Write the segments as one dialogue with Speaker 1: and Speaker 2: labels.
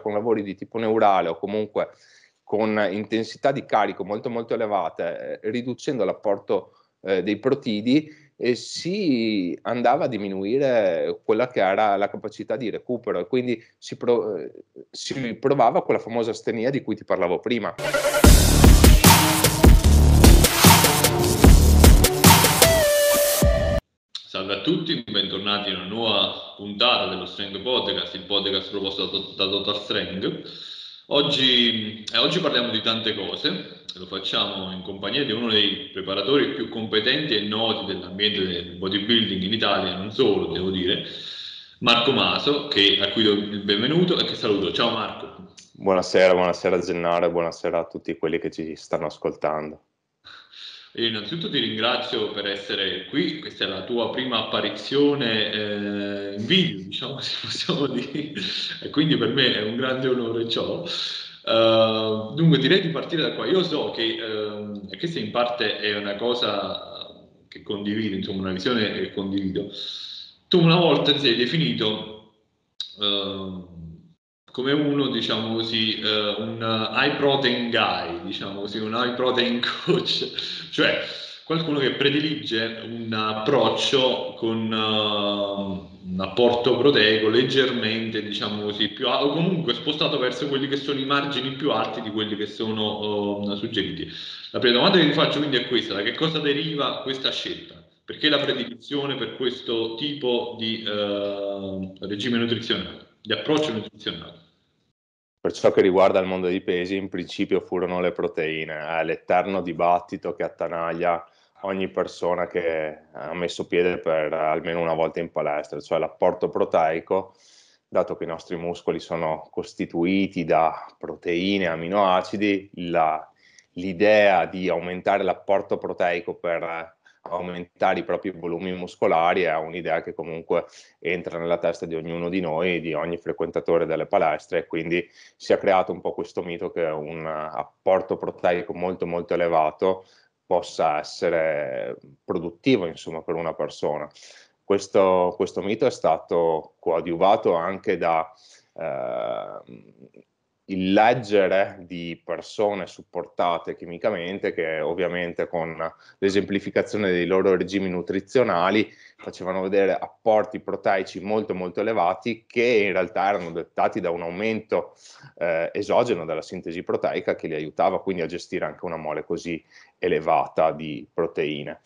Speaker 1: con lavori di tipo neurale o comunque con intensità di carico molto molto elevate, eh, riducendo l'apporto eh, dei protidi, eh, si andava a diminuire quella che era la capacità di recupero e quindi si, pro- eh, si provava quella famosa astenia di cui ti parlavo prima.
Speaker 2: Salve a tutti, bentornati in una nuova puntata dello Strength Podcast, il podcast proposto da, da Total Strength. Oggi, eh, oggi, parliamo di tante cose, lo facciamo in compagnia di uno dei preparatori più competenti e noti dell'ambiente del bodybuilding in Italia, non solo, devo dire, Marco Maso, che, a cui do il benvenuto e che saluto. Ciao Marco.
Speaker 1: Buonasera, buonasera Gennaro buonasera a tutti quelli che ci stanno ascoltando.
Speaker 2: Io innanzitutto ti ringrazio per essere qui, questa è la tua prima apparizione eh, in video, diciamo se possiamo dire, e quindi per me è un grande onore ciò. Uh, dunque direi di partire da qua. Io so che uh, questa in parte è una cosa che condivido, insomma una visione che condivido. Tu una volta ti sei definito uh, come uno, diciamo così, uh, un high protein guy, diciamo così, un high protein coach, cioè qualcuno che predilige un approccio con uh, un apporto proteico leggermente, diciamo così, più o comunque spostato verso quelli che sono i margini più alti di quelli che sono uh, suggeriti. La prima domanda che ti faccio quindi è questa, da che cosa deriva questa scelta? Perché la predilezione per questo tipo di regime nutrizionale? di approccio nutrizionale.
Speaker 1: Per ciò che riguarda il mondo dei pesi, in principio furono le proteine, è l'eterno dibattito che attanaglia ogni persona che ha messo piede per almeno una volta in palestra, cioè l'apporto proteico, dato che i nostri muscoli sono costituiti da proteine, aminoacidi, la, l'idea di aumentare l'apporto proteico per aumentare i propri volumi muscolari è un'idea che comunque entra nella testa di ognuno di noi, di ogni frequentatore delle palestre e quindi si è creato un po' questo mito che un apporto proteico molto molto elevato possa essere produttivo insomma per una persona. Questo, questo mito è stato coadiuvato anche da eh, il leggere di persone supportate chimicamente che ovviamente con l'esemplificazione dei loro regimi nutrizionali facevano vedere apporti proteici molto molto elevati che in realtà erano dettati da un aumento eh, esogeno della sintesi proteica che li aiutava quindi a gestire anche una mole così elevata di proteine.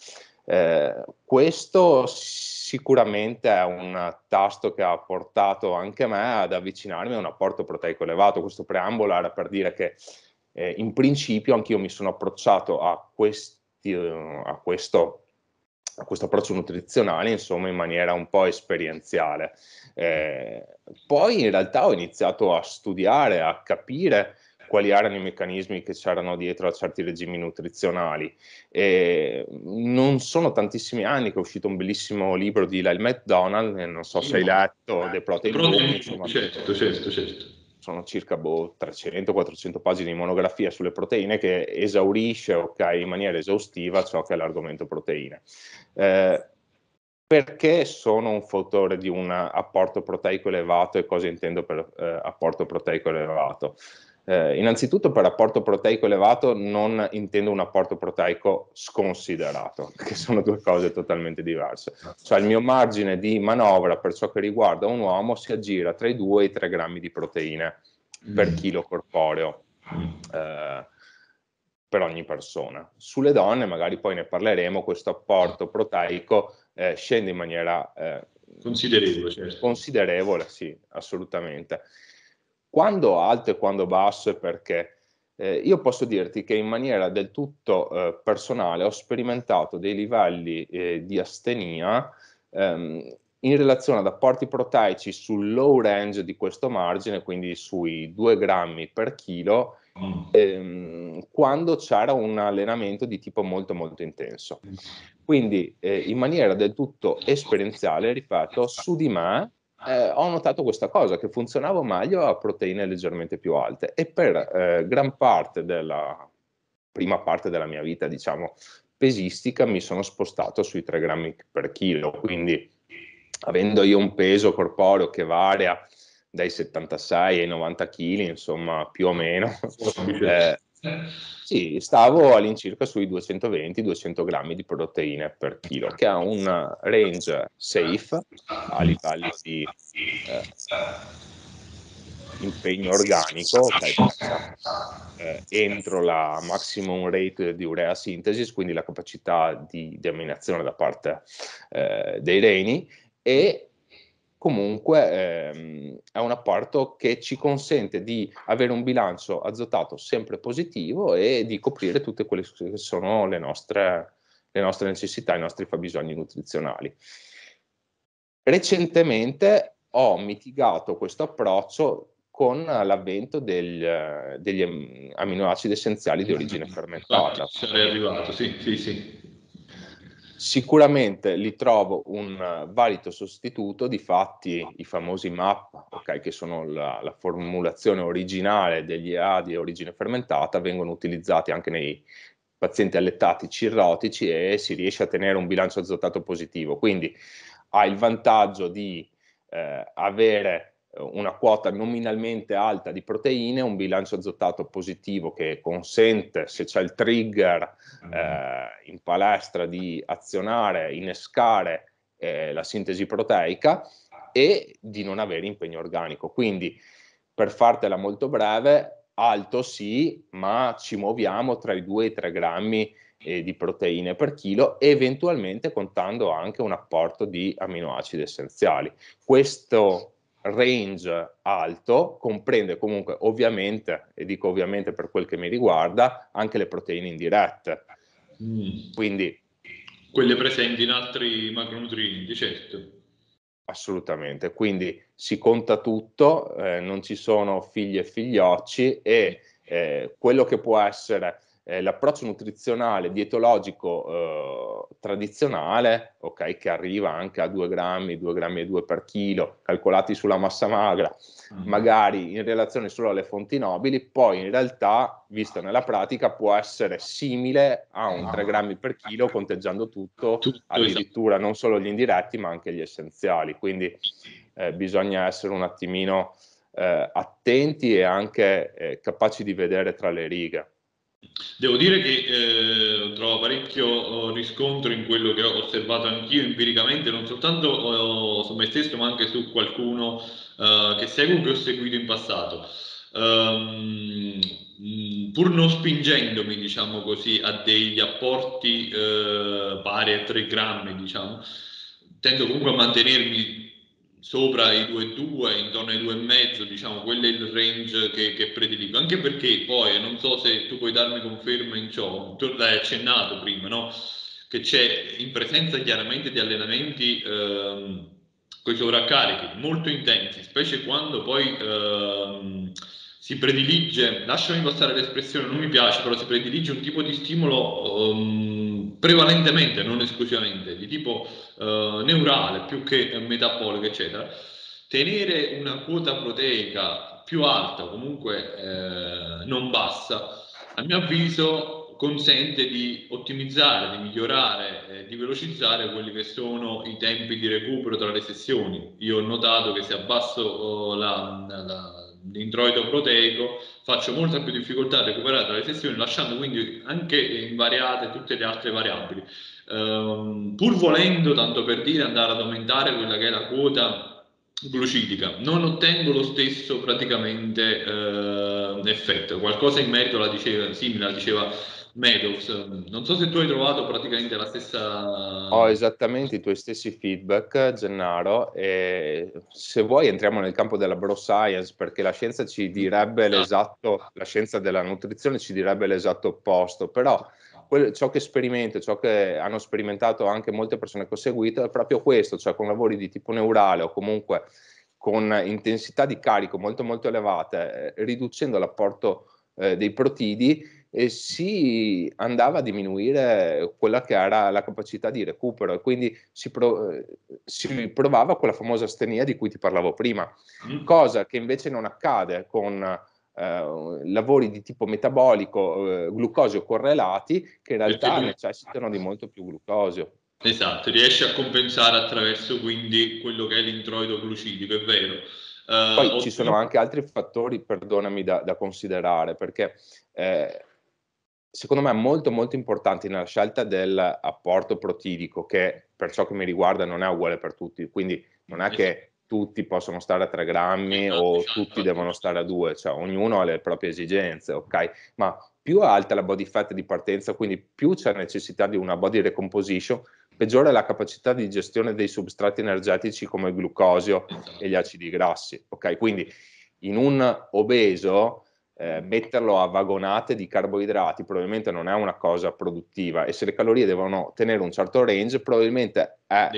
Speaker 1: Eh, questo sicuramente è un tasto che ha portato anche me ad avvicinarmi a un apporto proteico elevato. Questo preambolo era per dire che eh, in principio anch'io mi sono approcciato a, questi, a, questo, a questo approccio nutrizionale insomma in maniera un po' esperienziale. Eh, poi in realtà ho iniziato a studiare, a capire quali erano i meccanismi che c'erano dietro a certi regimi nutrizionali. E non sono tantissimi anni che è uscito un bellissimo libro di Lyle McDonald, non so se hai letto, The Protein insomma,
Speaker 2: certo, certo, certo.
Speaker 1: Sono circa boh, 300-400 pagine di monografia sulle proteine che esaurisce okay, in maniera esaustiva ciò che è l'argomento proteine. Eh, perché sono un fautore di un apporto proteico elevato e cosa intendo per eh, apporto proteico elevato? Eh, innanzitutto per apporto proteico elevato non intendo un apporto proteico sconsiderato, che sono due cose totalmente diverse. Cioè il mio margine di manovra per ciò che riguarda un uomo si aggira tra i 2 e i 3 grammi di proteine mm. per chilo corporeo eh, per ogni persona. Sulle donne, magari poi ne parleremo, questo apporto proteico eh, scende in maniera
Speaker 2: eh, considerevole. Certo.
Speaker 1: Considerevole, sì, assolutamente. Quando alto e quando basso e perché? Eh, io posso dirti che in maniera del tutto eh, personale ho sperimentato dei livelli eh, di astenia ehm, in relazione ad apporti proteici sul low range di questo margine, quindi sui 2 grammi per chilo, mm. ehm, quando c'era un allenamento di tipo molto molto intenso. Quindi eh, in maniera del tutto esperienziale, ripeto, su di me eh, ho notato questa cosa, che funzionavo meglio a proteine leggermente più alte e per eh, gran parte della prima parte della mia vita, diciamo, pesistica, mi sono spostato sui 3 grammi per chilo, quindi avendo io un peso corporeo che varia dai 76 ai 90 kg, insomma, più o meno. eh, sì, stavo all'incirca sui 220-200 grammi di proteine per chilo, che ha un range safe a livello di eh, impegno organico, eh, entro la maximum rate di urea synthesis, quindi la capacità di deaminazione da parte eh, dei reni, e comunque ehm, è un apporto che ci consente di avere un bilancio azotato sempre positivo e di coprire tutte quelle che sono le nostre, le nostre necessità, i nostri fabbisogni nutrizionali. Recentemente ho mitigato questo approccio con l'avvento del, degli aminoacidi essenziali di origine fermentata.
Speaker 2: Sarei arrivato, sì, sì, sì
Speaker 1: sicuramente li trovo un valido sostituto, di fatti i famosi MAP, okay, che sono la, la, formulazione originale degli A di origine fermentata, vengono utilizzati anche nei pazienti allettati cirrotici e si riesce a tenere un bilancio azotato positivo. Quindi ha il vantaggio di eh, avere una quota nominalmente alta di proteine, un bilancio azotato positivo che consente, se c'è il trigger mm. eh, in palestra, di azionare, innescare eh, la sintesi proteica e di non avere impegno organico. Quindi, per fartela molto breve, alto sì, ma ci muoviamo tra i 2 e i 3 grammi eh, di proteine per chilo, eventualmente contando anche un apporto di aminoacidi essenziali. Questo range alto comprende comunque ovviamente, e dico ovviamente per quel che mi riguarda, anche le proteine indirette. Mm. Quindi
Speaker 2: quelle presenti in altri macronutrienti, certo.
Speaker 1: Assolutamente, quindi si conta tutto, eh, non ci sono figli e figliocci e eh, quello che può essere eh, l'approccio nutrizionale dietologico eh, tradizionale, ok, che arriva anche a 2 grammi, 2 grammi e 2 per chilo, calcolati sulla massa magra, mm. magari in relazione solo alle fonti nobili, poi in realtà, visto nella pratica, può essere simile a un 3 grammi per chilo, conteggiando tutto, tutto esatto. addirittura non solo gli indiretti, ma anche gli essenziali. Quindi eh, bisogna essere un attimino eh, attenti e anche eh, capaci di vedere tra le righe.
Speaker 2: Devo dire che eh, trovo parecchio oh, riscontro in quello che ho osservato anch'io empiricamente, non soltanto oh, su me stesso, ma anche su qualcuno uh, che seguo che ho seguito in passato. Um, pur non spingendomi, diciamo così, a degli apporti uh, pari a 3 grammi, diciamo, tendo comunque a mantenermi sopra i 2,2, intorno ai 2,5, diciamo, quello è il range che, che, prediligo. Anche perché poi, non so se tu puoi darmi conferma in ciò, tu l'hai accennato prima, no? Che c'è in presenza chiaramente di allenamenti ehm, con i sovraccarichi molto intensi, specie quando poi ehm, si predilige, lasciami passare l'espressione, non mi piace, però si predilige un tipo di stimolo ehm, prevalentemente, non esclusivamente, di tipo eh, neurale più che metabolico, eccetera, tenere una quota proteica più alta, comunque eh, non bassa, a mio avviso consente di ottimizzare, di migliorare, eh, di velocizzare quelli che sono i tempi di recupero tra le sessioni. Io ho notato che se abbasso oh, la, la l'introito proteico, faccio molta più difficoltà a recuperare tra le sessioni, lasciando quindi anche invariate tutte le altre variabili. Um, pur volendo, tanto per dire, andare ad aumentare quella che è la quota glucidica, non ottengo lo stesso praticamente uh, effetto. Qualcosa in merito la diceva, simile la diceva Meadows. Non so se tu hai trovato praticamente la stessa...
Speaker 1: Ho esattamente i tuoi stessi feedback, Gennaro, e se vuoi entriamo nel campo della bro science, perché la scienza ci direbbe esatto. l'esatto, la scienza della nutrizione ci direbbe l'esatto opposto, però quello, ciò che sperimento, ciò che hanno sperimentato anche molte persone che ho seguito è proprio questo, cioè con lavori di tipo neurale o comunque con intensità di carico molto molto elevate, eh, riducendo l'apporto eh, dei protidi, e si andava a diminuire quella che era la capacità di recupero e quindi si, pro, eh, si provava quella famosa astenia di cui ti parlavo prima, mm. cosa che invece non accade con eh, lavori di tipo metabolico, eh, glucosio correlati, che in realtà necessitano di molto più glucosio.
Speaker 2: Esatto, riesce a compensare attraverso quindi quello che è l'introito glucidico, è vero.
Speaker 1: Uh, Poi ci sono anche altri fattori, perdonami, da, da considerare, perché eh, secondo me molto molto importanti nella scelta dell'apporto protidico, che per ciò che mi riguarda non è uguale per tutti, quindi non è che tutti possono stare a 3 grammi esatto, o esatto, tutti devono stare a 2, cioè ognuno ha le proprie esigenze, ok? Ma più alta la body fat di partenza, quindi più c'è necessità di una body recomposition, peggiore la capacità di gestione dei substrati energetici come il glucosio e gli acidi grassi. Ok, quindi in un obeso eh, metterlo a vagonate di carboidrati probabilmente non è una cosa produttiva e se le calorie devono tenere un certo range probabilmente è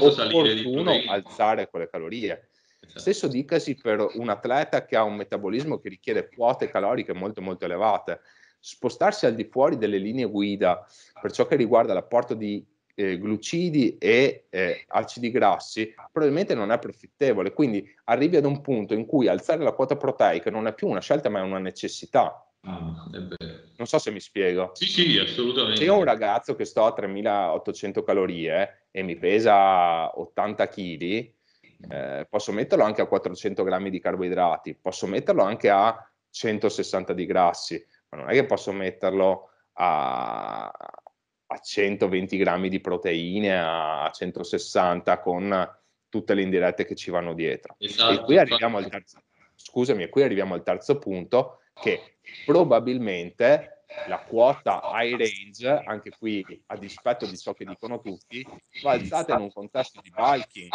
Speaker 1: opportuno alzare quelle calorie. Esatto. Stesso dicasi per un atleta che ha un metabolismo che richiede quote caloriche molto molto elevate. Spostarsi al di fuori delle linee guida per ciò che riguarda l'apporto di eh, glucidi e eh, acidi grassi probabilmente non è profittevole. Quindi arrivi ad un punto in cui alzare la quota proteica non è più una scelta ma è una necessità. Ah, non so se mi spiego.
Speaker 2: Sì, sì, assolutamente.
Speaker 1: Se io ho un ragazzo che sto a 3800 calorie e mi pesa 80 kg, eh, posso metterlo anche a 400 grammi di carboidrati, posso metterlo anche a 160 di grassi, ma non è che posso metterlo a, a 120 grammi di proteine, a 160 con tutte le indirette che ci vanno dietro. Esatto, e qui arriviamo al terzo, scusami, qui arriviamo al terzo punto che probabilmente la quota high range, anche qui a dispetto di ciò che dicono tutti, va alzata in un contesto di bulking,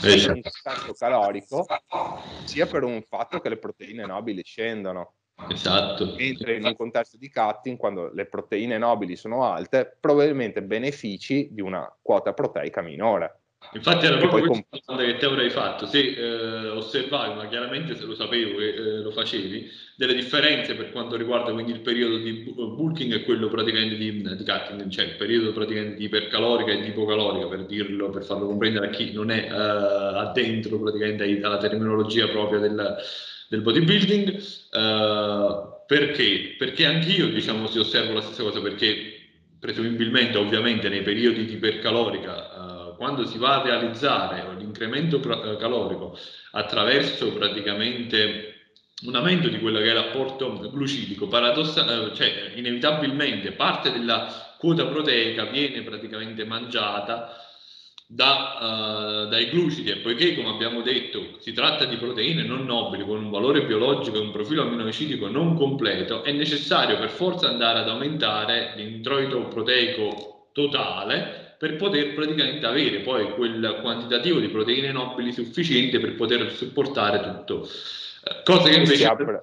Speaker 1: sia per un contesto calorico, sia per un fatto che le proteine nobili scendono.
Speaker 2: Esatto.
Speaker 1: Mentre in un contesto di cutting, quando le proteine nobili sono alte, probabilmente benefici di una quota proteica minore.
Speaker 2: Infatti era proprio questa comp- domanda che ti avrei fatto, se eh, osservavi, ma chiaramente se lo sapevo che eh, lo facevi, delle differenze per quanto riguarda quindi il periodo di bulking e quello praticamente di, di cutting, cioè il periodo praticamente di ipercalorica e di ipocalorica, per dirlo, per farlo comprendere a chi non è uh, addentro praticamente alla terminologia propria del, del bodybuilding. Uh, perché? Perché anch'io, diciamo, si osservo la stessa cosa, perché presumibilmente, ovviamente, nei periodi di ipercalorica, uh, quando si va a realizzare l'incremento eh, calorico attraverso praticamente un aumento di quello che è l'apporto glucidico, paradossa- cioè inevitabilmente parte della quota proteica viene praticamente mangiata da, uh, dai glucidi e poiché, come abbiamo detto, si tratta di proteine non nobili con un valore biologico e un profilo aminoacidico non completo, è necessario per forza andare ad aumentare l'introito proteico totale per poter praticamente avere poi quel quantitativo di proteine nobili sufficiente per poter supportare tutto.
Speaker 1: Eh, cosa che invece... Si apre,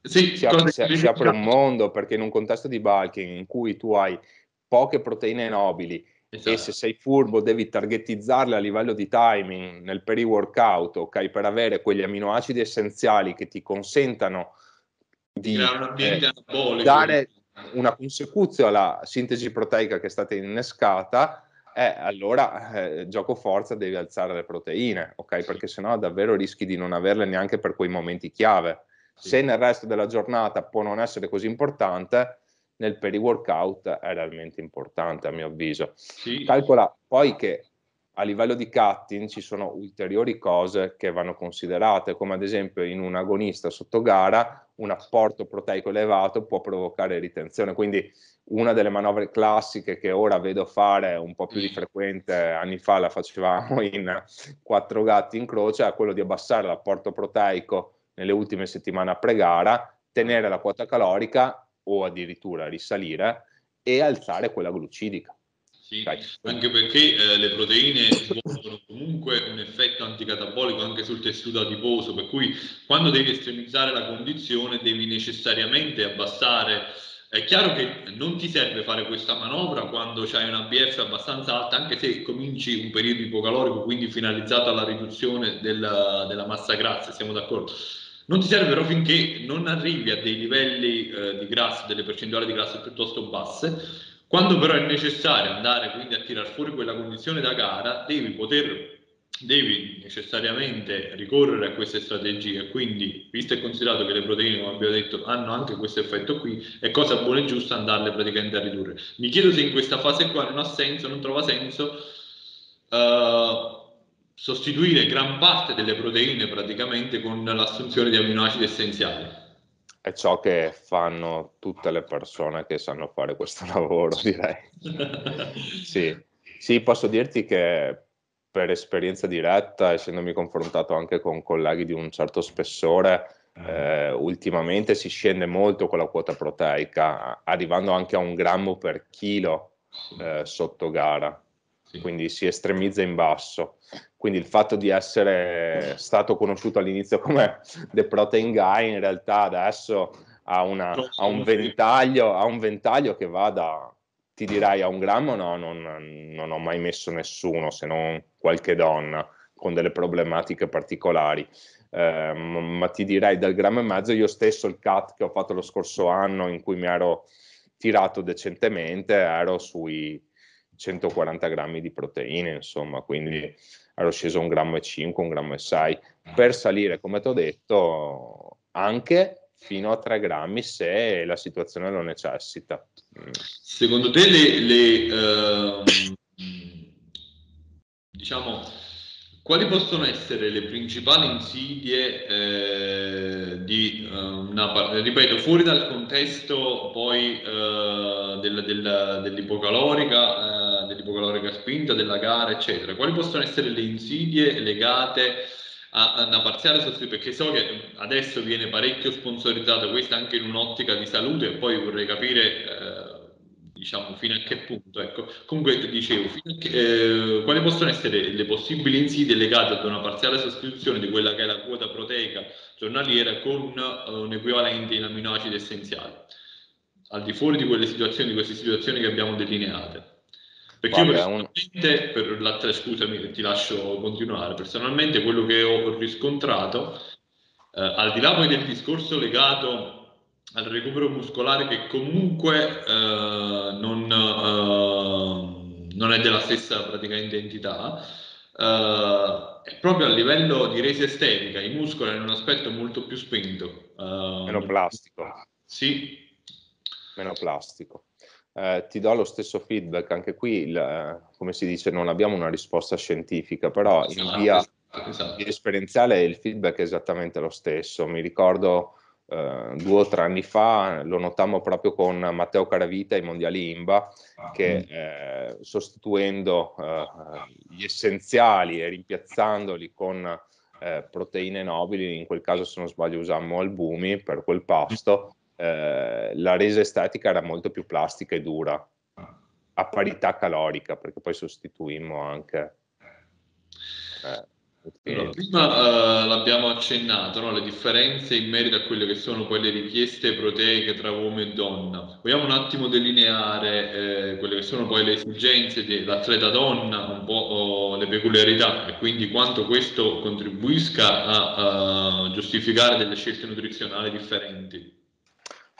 Speaker 1: sì, si apre, si, si apre un mondo perché in un contesto di bulking in cui tu hai poche proteine nobili Esatto. E se sei furbo devi targetizzarle a livello di timing nel peri-workout, ok? Per avere quegli aminoacidi essenziali che ti consentano di eh, dare una consecuzione alla sintesi proteica che è stata innescata, eh, allora eh, gioco forza devi alzare le proteine, ok? Perché sennò davvero rischi di non averle neanche per quei momenti chiave. Sì. Se nel resto della giornata può non essere così importante, nel peri-workout è realmente importante a mio avviso. Sì. Calcola poi che a livello di cutting ci sono ulteriori cose che vanno considerate, come ad esempio in un agonista sotto gara un apporto proteico elevato può provocare ritenzione, quindi una delle manovre classiche che ora vedo fare un po' più di frequente, anni fa la facevamo in quattro gatti in croce, è quello di abbassare l'apporto proteico nelle ultime settimane a pre-gara, tenere la quota calorica o addirittura risalire e alzare quella glucidica.
Speaker 2: Sì, anche perché eh, le proteine svolgono comunque un effetto anticatabolico anche sul tessuto adiposo, per cui quando devi estremizzare la condizione devi necessariamente abbassare. È chiaro che non ti serve fare questa manovra quando hai una BF abbastanza alta, anche se cominci un periodo ipocalorico, quindi finalizzato alla riduzione della, della massa grassa, siamo d'accordo non ti però finché non arrivi a dei livelli eh, di grasso, delle percentuali di grasso piuttosto basse. Quando però è necessario andare quindi a tirar fuori quella condizione da gara, devi poter devi necessariamente ricorrere a queste strategie. Quindi, visto e considerato che le proteine, come abbiamo detto, hanno anche questo effetto qui, è cosa buona e giusta andarle praticamente a ridurre. Mi chiedo se in questa fase qua non ha senso, non trova senso uh, sostituire gran parte delle proteine praticamente con l'assunzione di amminoacidi essenziali.
Speaker 1: È ciò che fanno tutte le persone che sanno fare questo lavoro, direi. sì. sì, posso dirti che per esperienza diretta, essendomi confrontato anche con colleghi di un certo spessore, eh, ultimamente si scende molto con la quota proteica, arrivando anche a un grammo per chilo eh, sotto gara, sì. quindi si estremizza in basso. Quindi il fatto di essere stato conosciuto all'inizio come The Protein Guy in realtà adesso ha, una, ha, un, ventaglio, ha un ventaglio che va da, ti direi a un grammo no, non, non ho mai messo nessuno se non qualche donna con delle problematiche particolari. Eh, ma ti direi dal grammo e mezzo io stesso il cut che ho fatto lo scorso anno in cui mi ero tirato decentemente ero sui 140 grammi di proteine insomma quindi ero sceso un grammo e 5 un grammo e 6 per salire come ti ho detto anche fino a 3 grammi se la situazione lo necessita.
Speaker 2: Mm. secondo te le, le uh, diciamo quali possono essere le principali insidie eh, di uh, una ripeto, fuori dal contesto poi uh, del, del, dell'ipocalorica, uh, dell'ipocalorica spinta, della gara, eccetera? Quali possono essere le insidie legate a, a una parziale sostituzione? Perché so che adesso viene parecchio sponsorizzata questa anche in un'ottica di salute e poi vorrei capire diciamo fino a che punto. Ecco. Comunque dicevo, che, eh, quali possono essere le possibili insidie legate ad una parziale sostituzione di quella che è la quota proteica giornaliera con uh, un equivalente in amminoacidi essenziali, al di fuori di quelle situazioni, di queste situazioni che abbiamo delineate. Perché Vabbè, io personalmente, un... per la, scusami, ti lascio continuare, personalmente quello che ho riscontrato, eh, al di là poi del discorso legato al recupero muscolare che comunque eh, non, eh, non, è della stessa praticamente entità, eh, è proprio a livello di resa estetica, i muscoli hanno un aspetto molto più spento.
Speaker 1: Eh, Meno plastico.
Speaker 2: Sì.
Speaker 1: Meno plastico. Eh, ti do lo stesso feedback, anche qui, il, come si dice, non abbiamo una risposta scientifica, però esatto, in via, esatto. esperienziale il feedback è esattamente lo stesso. Mi ricordo Uh, due o tre anni fa lo notammo proprio con Matteo Caravita ai mondiali IMBA che eh, sostituendo uh, gli essenziali e rimpiazzandoli con eh, proteine nobili, in quel caso se non sbaglio usammo albumi per quel pasto, eh, la resa estetica era molto più plastica e dura a parità calorica perché poi sostituimmo anche
Speaker 2: eh, allora, prima uh, l'abbiamo accennato, no? le differenze in merito a quelle che sono poi le richieste proteiche tra uomo e donna. Vogliamo un attimo delineare eh, quelle che sono poi le esigenze dell'atleta donna, un po' oh, le peculiarità e quindi quanto questo contribuisca a, a giustificare delle scelte nutrizionali differenti.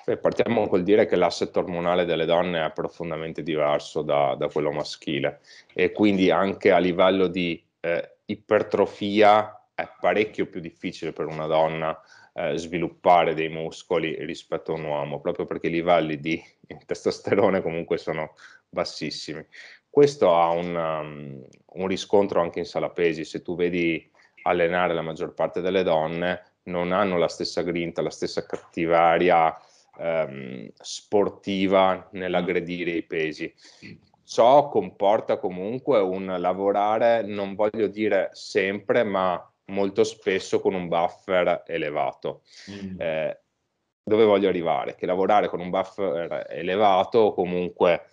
Speaker 1: Beh, partiamo col dire che l'asset ormonale delle donne è profondamente diverso da, da quello maschile e quindi anche a livello di eh, ipertrofia è parecchio più difficile per una donna eh, sviluppare dei muscoli rispetto a un uomo, proprio perché i livelli di testosterone comunque sono bassissimi. Questo ha un, um, un riscontro anche in sala pesi, se tu vedi allenare la maggior parte delle donne non hanno la stessa grinta, la stessa cattivaria ehm, sportiva nell'aggredire i pesi ciò comporta comunque un lavorare, non voglio dire sempre, ma molto spesso con un buffer elevato. Mm. Eh, dove voglio arrivare? Che lavorare con un buffer elevato comunque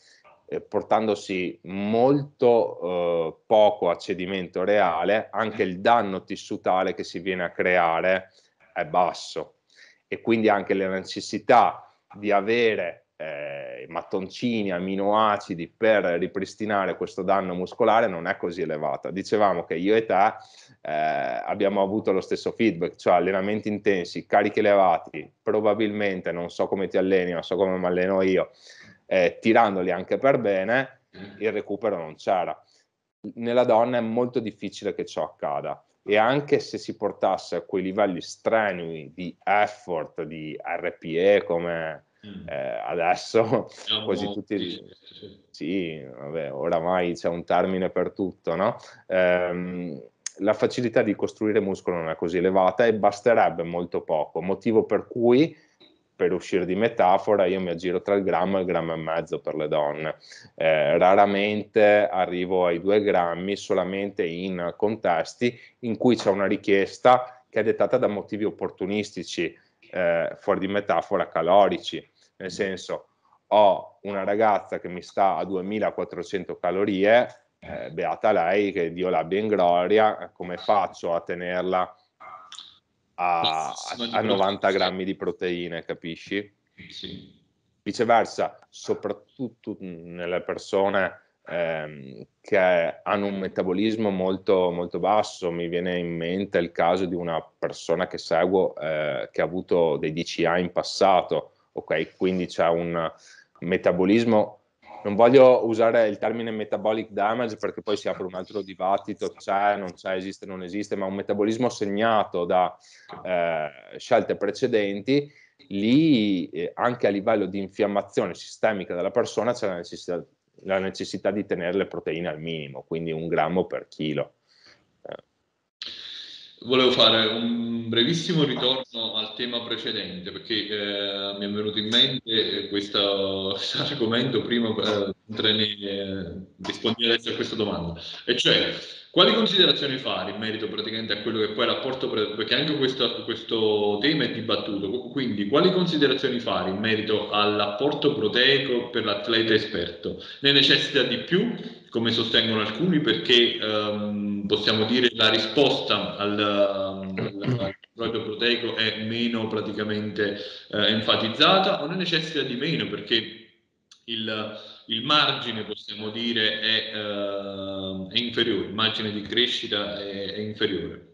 Speaker 1: eh, portandosi molto eh, poco a cedimento reale, anche il danno tissutale che si viene a creare è basso e quindi anche la necessità di avere eh, mattoncini, aminoacidi per ripristinare questo danno muscolare non è così elevata. Dicevamo che io e te eh, abbiamo avuto lo stesso feedback, cioè allenamenti intensi, carichi elevati, probabilmente non so come ti alleni, non so come mi alleno io, eh, tirandoli anche per bene, il recupero non c'era. Nella donna è molto difficile che ciò accada e anche se si portasse a quei livelli strenui di effort, di RPE come Mm. Eh, adesso quasi tutti sì, vabbè, oramai c'è un termine per tutto, no? Ehm, la facilità di costruire muscolo non è così elevata e basterebbe molto poco, motivo per cui per uscire di metafora, io mi aggiro tra il grammo e il grammo e mezzo per le donne. Eh, raramente arrivo ai due grammi solamente in contesti in cui c'è una richiesta che è dettata da motivi opportunistici, eh, fuori di metafora, calorici. Nel senso, ho una ragazza che mi sta a 2400 calorie, eh, beata lei, che Dio l'abbia in gloria, come faccio a tenerla a, a 90 grammi di proteine, capisci?
Speaker 2: Sì.
Speaker 1: Viceversa, soprattutto nelle persone ehm, che hanno un metabolismo molto, molto basso, mi viene in mente il caso di una persona che seguo eh, che ha avuto dei DCA in passato, ok? Quindi c'è un metabolismo non voglio usare il termine metabolic damage perché poi si apre un altro dibattito, c'è, non c'è, esiste, non esiste, ma un metabolismo segnato da eh, scelte precedenti, lì eh, anche a livello di infiammazione sistemica della persona c'è la necessità, la necessità di tenere le proteine al minimo, quindi un grammo per chilo.
Speaker 2: Volevo fare un brevissimo ritorno al tema precedente perché eh, mi è venuto in mente questo, questo argomento prima eh, mentre ne eh, rispondi adesso a questa domanda, e cioè quali considerazioni fare in merito praticamente a quello che poi l'apporto, perché anche questo, questo tema è dibattuto, quindi quali considerazioni fare in merito all'apporto proteico per l'atleta esperto? Ne necessita di più, come sostengono alcuni, perché um, possiamo dire la risposta al, al, al proteico è meno praticamente eh, enfatizzata o ne necessita di meno perché il, il margine, possiamo dire, è, uh, è, inferiore, il margine di crescita è, è, inferiore.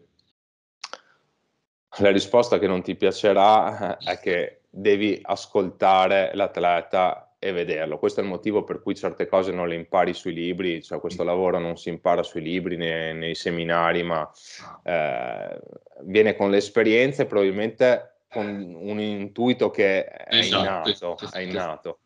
Speaker 1: La risposta che non ti piacerà è che devi ascoltare l'atleta e vederlo. Questo è il motivo per cui certe cose non le impari sui libri, cioè questo lavoro non si impara sui libri né nei seminari, ma eh, viene con l'esperienza e probabilmente con un intuito che è esatto, innato. Esatto. È innato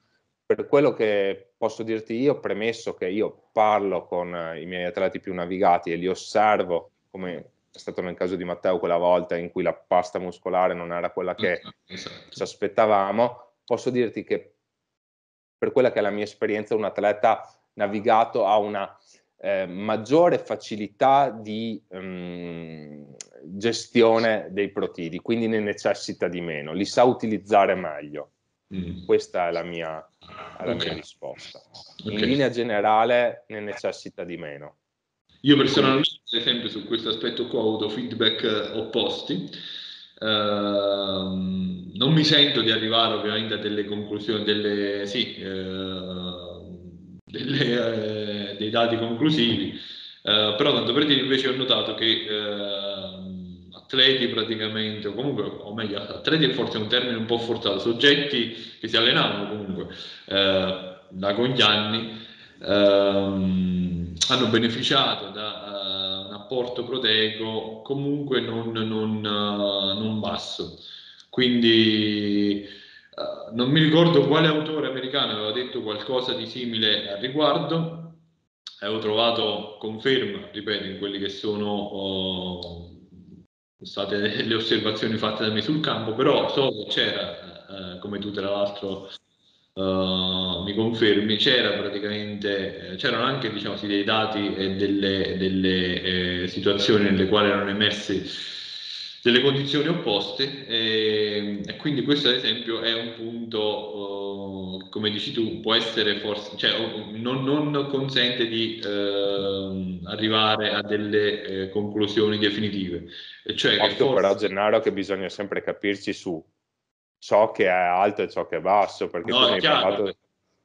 Speaker 1: per quello che posso dirti io, premesso che io parlo con i miei atleti più navigati e li osservo, come è stato nel caso di Matteo quella volta in cui la pasta muscolare non era quella che esatto. esatto. ci aspettavamo, posso dirti che per quella che è la mia esperienza, un atleta navigato ha una eh, maggiore facilità di um, gestione dei protidi, quindi ne necessita di meno, li sa utilizzare meglio. Mm. Questa è la mia, è la okay. mia risposta. In okay. linea generale ne necessita di meno.
Speaker 2: Io personalmente, ad esempio, su questo aspetto qua ho avuto feedback opposti. Uh, non mi sento di arrivare ovviamente a delle conclusioni, delle, sì, uh, delle, uh, dei dati conclusivi, eh, però tanto per dire invece ho notato che atleti praticamente, o comunque, o meglio, atleti è forse un termine un po' forzato, soggetti che si allenavano comunque eh, da con gli anni, ehm, hanno beneficiato da uh, un apporto proteico comunque non, non, uh, non basso. Quindi uh, non mi ricordo quale autore americano aveva detto qualcosa di simile al riguardo, avevo trovato conferma, ripeto, in quelli che sono state le osservazioni fatte da me sul campo, però so che c'era, eh, come tu tra l'altro uh, mi confermi, c'era praticamente, c'erano anche diciamo, dei dati e delle, delle eh, situazioni nelle quali erano emerse delle condizioni opposte e, e, quindi questo ad esempio è un punto, uh, come dici tu, può essere forse, cioè non, non consente di uh, arrivare a delle eh, conclusioni definitive.
Speaker 1: Cioè Occhio forse... però Gennaro che bisogna sempre capirci su ciò che è alto e ciò che è basso, perché no, tu, mi parlato,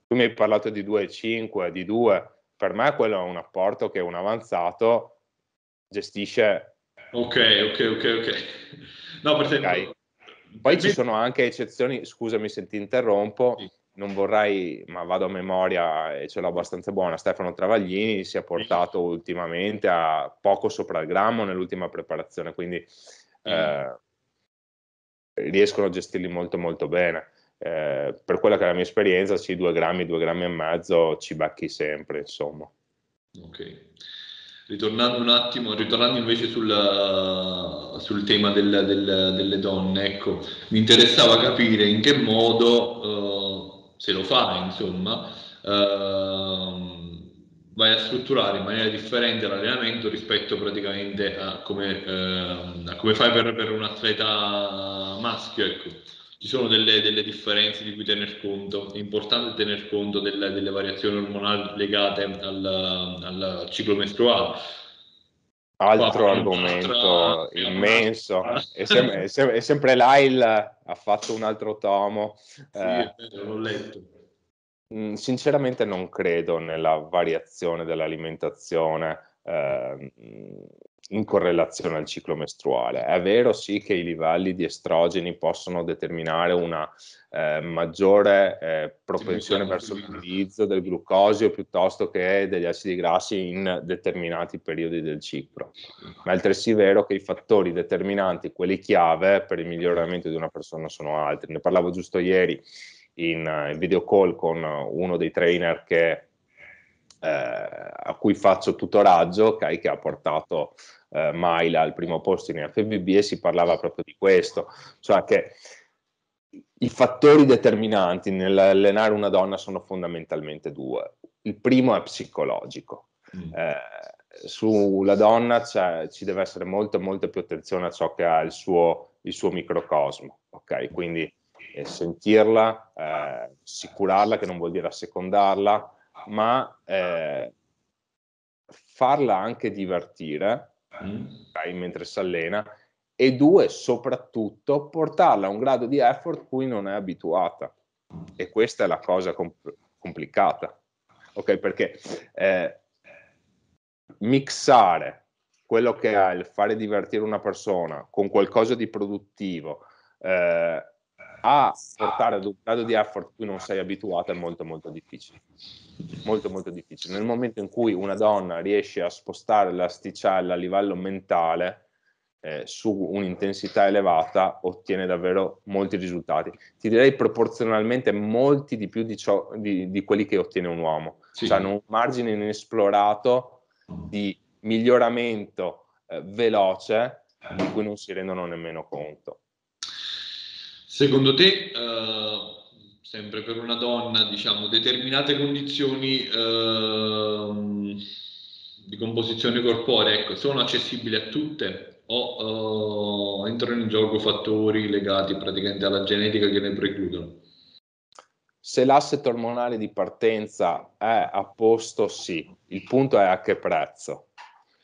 Speaker 1: tu, mi hai parlato, di 2,5, di 2, per me quello è un apporto che un avanzato gestisce
Speaker 2: Ok, ok, ok, ok. No, per esempio... Okay.
Speaker 1: Poi ci sono anche eccezioni, scusami se ti interrompo, sì. non vorrei, ma vado a memoria e ce l'ho abbastanza buona, Stefano Travaglini si è portato sì. ultimamente a poco sopra il grammo nell'ultima preparazione, quindi sì. eh, riescono a gestirli molto molto bene. Eh, per quella che è la mia esperienza, sì, due grammi, due grammi e mezzo ci becchi sempre, insomma.
Speaker 2: Ok. Ritornando un attimo, ritornando invece sul, sul tema del, del, delle donne, ecco, mi interessava capire in che modo, uh, se lo fai, insomma, uh, vai a strutturare in maniera differente l'allenamento rispetto praticamente a come, uh, a come fai per, per, un atleta maschio, ecco ci sono delle, delle, differenze di cui tener conto, è importante tener conto delle, delle variazioni ormonali legate al, al ciclo mestruale.
Speaker 1: Altro Qua, argomento altra, immenso, è, sem- è, sem- è, sempre Lyle, ha fatto un altro tomo.
Speaker 2: Sì, eh, l'ho letto.
Speaker 1: Mm, sinceramente non credo nella variazione dell'alimentazione. Eh, in correlazione al ciclo mestruale. È vero sì che i livelli di estrogeni possono determinare una eh, maggiore eh, propensione verso l'utilizzo del glucosio piuttosto che degli acidi grassi in determinati periodi del ciclo, ma è altresì vero che i fattori determinanti, quelli chiave per il miglioramento di una persona sono altri. Ne parlavo giusto ieri in, in video call con uno dei trainer che eh, a cui faccio tutoraggio, okay, che ha portato eh, Maila al primo posto in FBB e si parlava proprio di questo, cioè che i fattori determinanti nell'allenare una donna sono fondamentalmente due. Il primo è psicologico. Mm. Eh, sulla donna ci deve essere molta, molta più attenzione a ciò che ha il suo, il suo microcosmo, ok? Quindi eh, sentirla, eh, assicurarla, che non vuol dire assecondarla, ma eh, farla anche divertire, mm. mentre si allena, e due, soprattutto, portarla a un grado di effort cui non è abituata. E questa è la cosa comp- complicata, ok? Perché eh, mixare quello che è il fare divertire una persona con qualcosa di produttivo eh, a portare ad un grado di effort cui non sei abituato è molto molto difficile. Molto molto difficile. Nel momento in cui una donna riesce a spostare l'asticella a livello mentale eh, su un'intensità elevata ottiene davvero molti risultati. Ti direi proporzionalmente molti di più di, ciò, di, di quelli che ottiene un uomo. Sì. cioè hanno un margine inesplorato di miglioramento eh, veloce di cui non si rendono nemmeno conto
Speaker 2: Secondo te, eh, sempre per una donna, diciamo, determinate condizioni eh, di composizione corporea ecco, sono accessibili a tutte o eh, entrano in gioco fattori legati praticamente alla genetica che ne precludono?
Speaker 1: Se l'asset ormonale di partenza è a posto, sì. Il punto è a che prezzo.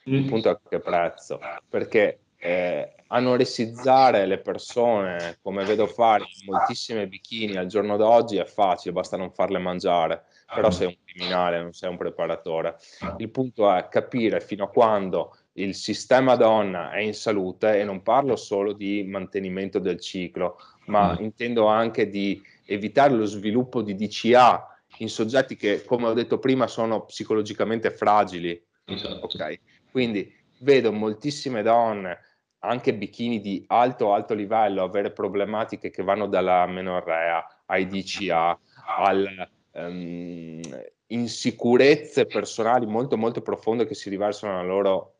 Speaker 1: Il mm. punto è a che prezzo. Perché eh, anoressizzare le persone come vedo fare in moltissime bikini al giorno d'oggi è facile, basta non farle mangiare, però sei un criminale, non sei un preparatore. Il punto è capire fino a quando il sistema donna è in salute e non parlo solo di mantenimento del ciclo, ma mm. intendo anche di evitare lo sviluppo di DCA in soggetti che, come ho detto prima, sono psicologicamente fragili. Esatto. Okay? Quindi vedo moltissime donne anche bikini di alto alto livello avere problematiche che vanno dalla menorrea ai DCA alle um, insicurezze personali molto molto profonde che si riversano nella loro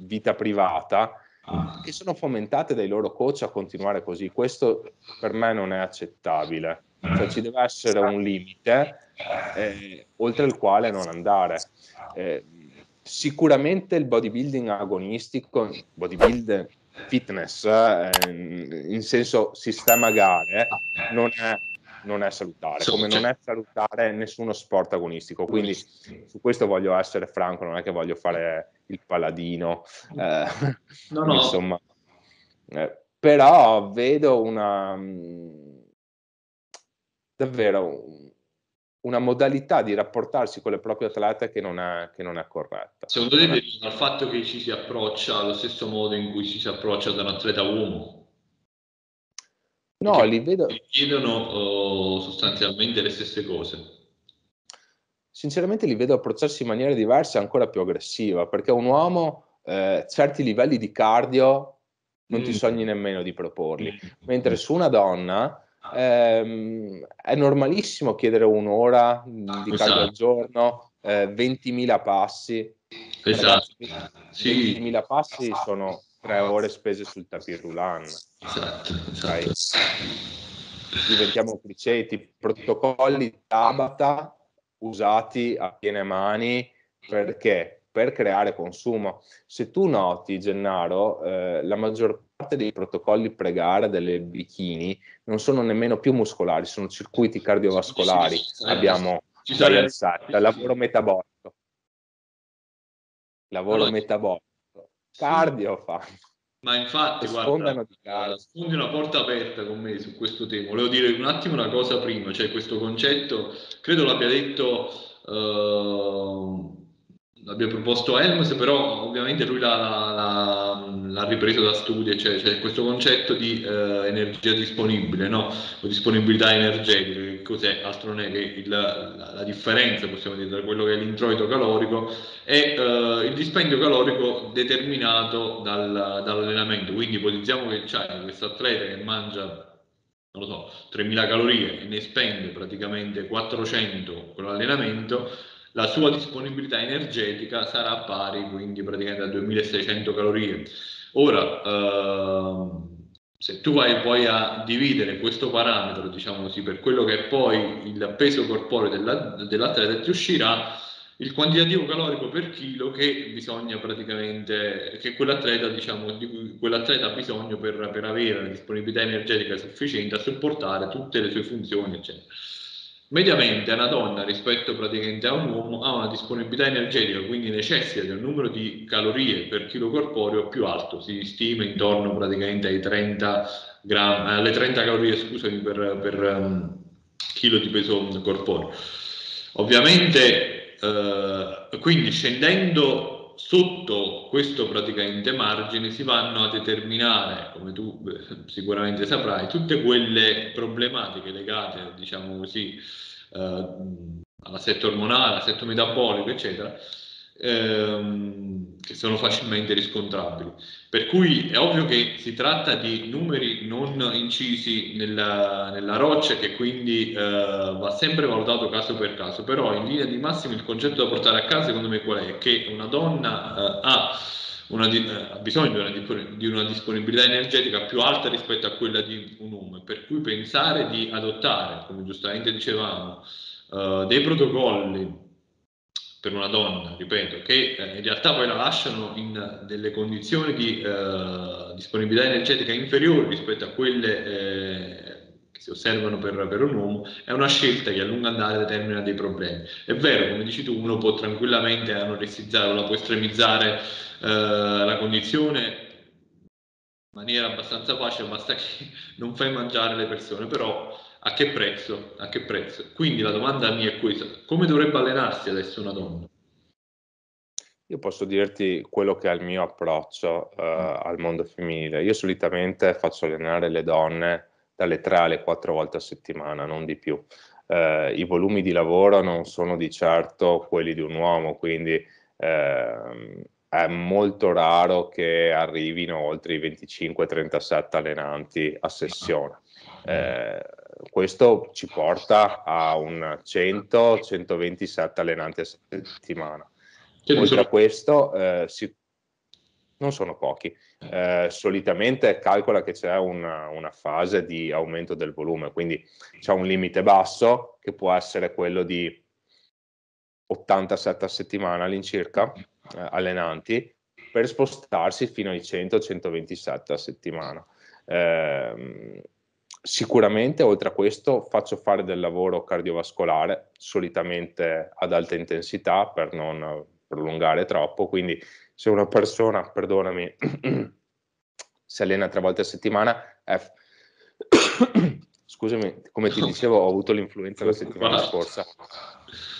Speaker 1: vita privata che sono fomentate dai loro coach a continuare così. Questo per me non è accettabile. Cioè ci deve essere un limite eh, oltre il quale non andare. Eh, Sicuramente il bodybuilding agonistico, bodybuilding fitness eh, in senso sistema gare non è, non è salutare, come non è salutare nessuno sport agonistico. Quindi su questo voglio essere franco, non è che voglio fare il paladino, eh, no, no. insomma. Eh, però vedo una mm, davvero una modalità di rapportarsi con le proprie atlete che non è, che non è corretta.
Speaker 2: Secondo te deriva dal fatto che ci si approccia allo stesso modo in cui ci si approccia da un atleta uomo?
Speaker 1: No, Perché li vedo...
Speaker 2: chiedono uh, sostanzialmente le stesse cose.
Speaker 1: Sinceramente li vedo approcciarsi in maniera diversa e ancora più aggressiva, perché un uomo eh, certi livelli di cardio non mm. ti sogni nemmeno di proporli, mm. mentre su una donna ehm, è normalissimo chiedere un'ora di esatto. cardio al giorno, eh, 20.000 passi,
Speaker 2: Esatto.
Speaker 1: Sì. 20.000 passi sono tre ore spese sul tapis roulant.
Speaker 2: Esatto, esatto.
Speaker 1: Diventiamo criceti, protocolli Tabata usati a piene mani perché? Per creare consumo. Se tu noti, Gennaro, eh, la maggior parte dei protocolli pre-gara delle bikini non sono nemmeno più muscolari, sono circuiti cardiovascolari. Sì, sì, sì, Abbiamo il lavoro metabolico. Lavoro allora, metabolico. Cardio fa.
Speaker 2: Ma infatti, guarda, sfondi una porta aperta con me su questo tema. Volevo dire un attimo una cosa prima, cioè questo concetto, credo l'abbia detto... Uh, l'abbia proposto Helms, però ovviamente lui l'ha, l'ha, l'ha ripreso da studi, cioè, cioè questo concetto di eh, energia disponibile, no? o disponibilità energetica, che cos'è? Altro non è che il, la, la, differenza, possiamo dire, tra quello che è l'introito calorico e eh, il dispendio calorico determinato dal, dall'allenamento. Quindi ipotizziamo che c'è questo atleta che mangia non lo so, 3000 calorie e ne spende praticamente 400 con l'allenamento, la sua disponibilità energetica sarà pari quindi praticamente a 2600 calorie. Ora, ehm, se tu vai poi a dividere questo parametro, diciamo così, per quello che è poi il peso corporeo della, dell'atleta, ti uscirà il quantitativo calorico per chilo che bisogna praticamente, che quell'atleta, diciamo, di cui quell'atleta ha bisogno per, per avere la disponibilità energetica sufficiente a supportare tutte le sue funzioni, eccetera. Mediamente una donna rispetto praticamente a un uomo ha una disponibilità energetica, quindi necessita di un numero di calorie per chilo corporeo più alto, si stima intorno praticamente ai 30 grammi, alle 30 calorie scusami, per, per um, chilo di peso corporeo. Ovviamente, eh, quindi scendendo sotto questo praticamente margine si vanno a determinare, come tu beh, sicuramente saprai, tutte quelle problematiche legate, diciamo così, eh, all'assetto ormonale, all'assetto metabolico, eccetera, ehm, che sono facilmente riscontrabili. Per cui è ovvio che si tratta di numeri non incisi nella, nella roccia che quindi eh, va sempre valutato caso per caso, però in linea di massimo il concetto da portare a casa secondo me qual è? Che una donna eh, ha, una, eh, ha, bisogno di una, di una, disponibilità energetica più alta rispetto a quella di un uomo, per cui pensare di adottare, come giustamente dicevamo, eh, dei protocolli per una donna, ripeto, che eh, in realtà poi la lasciano in delle condizioni di eh, disponibilità energetica inferiori rispetto a quelle eh, che si osservano per, per, un uomo, è una scelta che a lungo andare determina dei problemi. È vero, come dici tu, uno può tranquillamente anoressizzare o la può estremizzare eh, la condizione in maniera abbastanza facile, basta che non fai mangiare le persone, però a che prezzo? A che prezzo? Quindi la domanda mia è questa, come dovrebbe allenarsi adesso una donna?
Speaker 1: Io posso dirti quello che è il mio approccio uh, al mondo femminile. Io solitamente faccio allenare le donne dalle 3 alle 4 volte a settimana, non di più. Uh, I volumi di lavoro non sono di certo quelli di un uomo, quindi uh, è molto raro che arrivino oltre i 25-37 allenanti a sessione. Eh, questo ci porta a un 100-127 allenanti a settimana. Oltre a questo, eh, si, non sono pochi. Eh, solitamente calcola che c'è una, una, fase di aumento del volume, quindi c'è un limite basso che può essere quello di 87 a settimana all'incirca eh, allenanti per spostarsi fino ai 100-127 a settimana. Eh, Sicuramente, oltre a questo, faccio fare del lavoro cardiovascolare, solitamente ad alta intensità per non prolungare troppo. Quindi, se una persona, perdonami, si allena tre volte a settimana, è... scusami, come ti dicevo, ho avuto l'influenza la settimana scorsa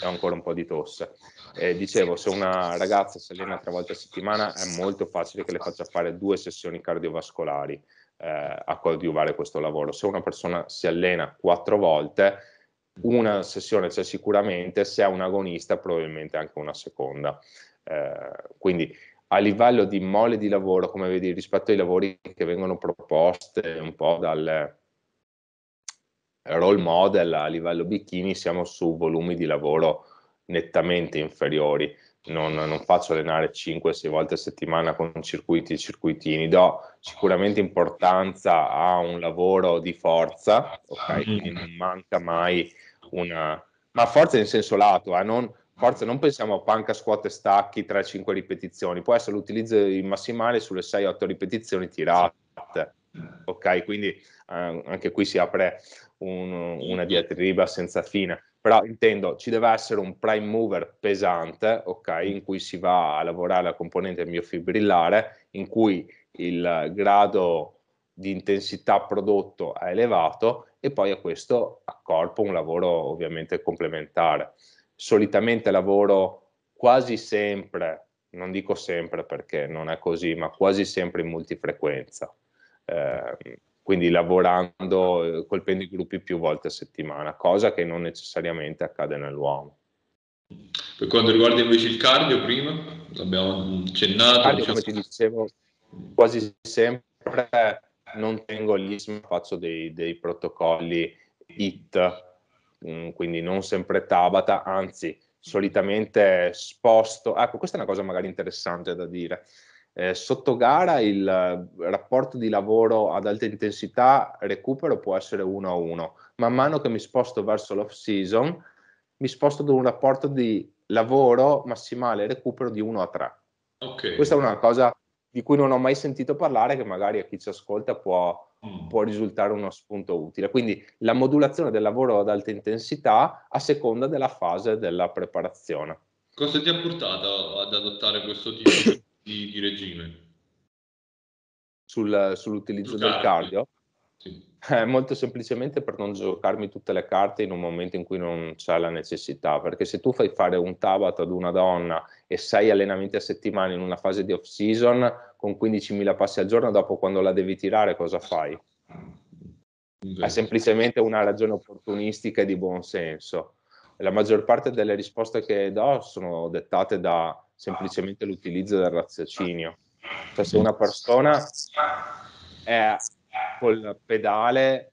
Speaker 1: e ho ancora un po' di tosse. Eh, dicevo, se una ragazza si allena tre volte a settimana, è molto facile che le faccia fare due sessioni cardiovascolari eh, a coadiuvare questo lavoro. Se una persona si allena quattro volte, una sessione c'è sicuramente, se è un agonista probabilmente anche una seconda. Eh, quindi a livello di mole di lavoro, come vedi, rispetto ai lavori che vengono proposti un po' dal role model a livello bikini, siamo su volumi di lavoro nettamente inferiori. Non, non faccio allenare 5-6 volte a settimana con circuiti e circuitini, do sicuramente importanza a un lavoro di forza, ok? Mm. Quindi non manca mai una... ma forza in senso lato, eh? non, forza non pensiamo a panca, squat e stacchi 3-5 ripetizioni, può essere l'utilizzo massimale sulle 6-8 ripetizioni tirate, ok? Quindi eh, anche qui si apre un, una diatriba senza fine però intendo ci deve essere un prime mover pesante, ok, in cui si va a lavorare la componente miofibrillare, in cui il grado di intensità prodotto è elevato e poi a questo accorpo un lavoro ovviamente complementare. Solitamente lavoro quasi sempre, non dico sempre perché non è così, ma quasi sempre in multifrequenza. Eh, quindi lavorando, eh, colpendo i gruppi più volte a settimana, cosa che non necessariamente accade nell'uomo.
Speaker 2: Per quanto riguarda invece il cardio, prima l'abbiamo accennato.
Speaker 1: Cardio, diciamo... come ti dicevo, quasi sempre non tengo l'ISM, faccio dei, dei protocolli HIT, mm, quindi non sempre Tabata, anzi solitamente sposto. Ecco, questa è una cosa magari interessante da dire. Eh, sotto gara il rapporto di lavoro ad alta intensità recupero può essere 1 a 1. Man mano che mi sposto verso l'off season, mi sposto ad un rapporto di lavoro massimale recupero di 1 a 3. Okay. Questa è una cosa di cui non ho mai sentito parlare, che magari a chi ci ascolta può, mm. può risultare uno spunto utile. Quindi la modulazione del lavoro ad alta intensità a seconda della fase della preparazione.
Speaker 2: Cosa ti ha portato ad adottare questo tipo di di, di regime?
Speaker 1: Sul, sull'utilizzo Sul del cardio? Sì. Eh, molto semplicemente per non giocarmi tutte le carte in un momento in cui non c'è la necessità, perché se tu fai fare un Tabat ad una donna e sei allenamenti a settimana in una fase di off season con 15.000 passi al giorno, dopo quando la devi tirare cosa fai? È semplicemente una ragione opportunistica e di buon senso. La maggior parte delle risposte che do sono dettate da semplicemente l'utilizzo del raziocinio. Cioè se una persona è col pedale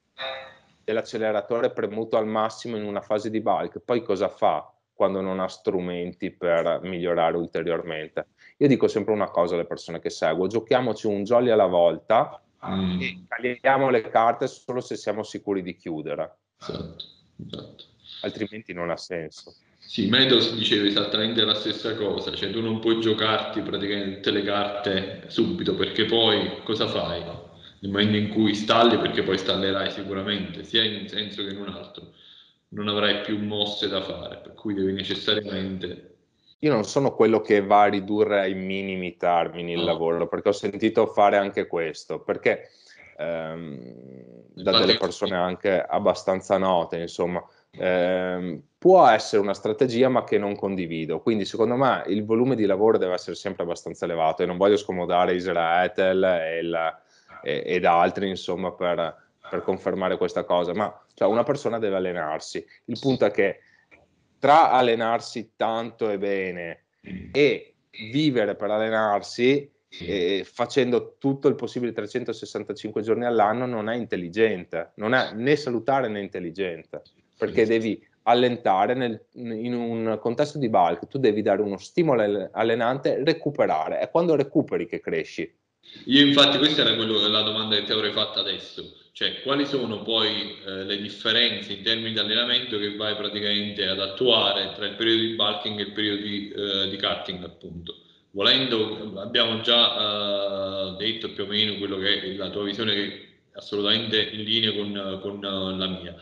Speaker 1: dell'acceleratore premuto al massimo in una fase di bulk, poi cosa fa quando non ha strumenti per migliorare ulteriormente? Io dico sempre una cosa alle persone che seguo, giochiamoci un jolly alla volta mm. e caliamo le carte solo se siamo sicuri di chiudere. Esatto, esatto. Altrimenti non ha senso.
Speaker 2: Sì, Meadows diceva esattamente la stessa cosa, cioè tu non puoi giocarti praticamente tutte le carte subito perché poi cosa fai? Nel momento in cui stalli, perché poi stallerai sicuramente, sia in un senso che in un altro, non avrai più mosse da fare, per cui devi necessariamente...
Speaker 1: Io non sono quello che va a ridurre ai minimi termini il no. lavoro, perché ho sentito fare anche questo, perché ehm, da delle persone anche abbastanza note, insomma, eh, può essere una strategia ma che non condivido, quindi secondo me il volume di lavoro deve essere sempre abbastanza elevato e non voglio scomodare Israel e il, e, ed altri insomma per, per, confermare questa cosa, ma cioè, una persona deve allenarsi. Il punto è che tra allenarsi tanto e bene e vivere per allenarsi eh, facendo tutto il possibile 365 giorni all'anno non è intelligente, non è né salutare né intelligente perché devi allentare nel, in un contesto di bulk, tu devi dare uno stimolo allenante, recuperare, è quando recuperi che cresci.
Speaker 2: Io infatti questa era quello, la domanda che ti avrei fatto adesso, cioè quali sono poi eh, le differenze in termini di allenamento che vai praticamente ad attuare tra il periodo di bulking e il periodo di, eh, di cutting appunto. Volendo, abbiamo già eh, detto più o meno quello che è la tua visione che è assolutamente in linea con, con la mia.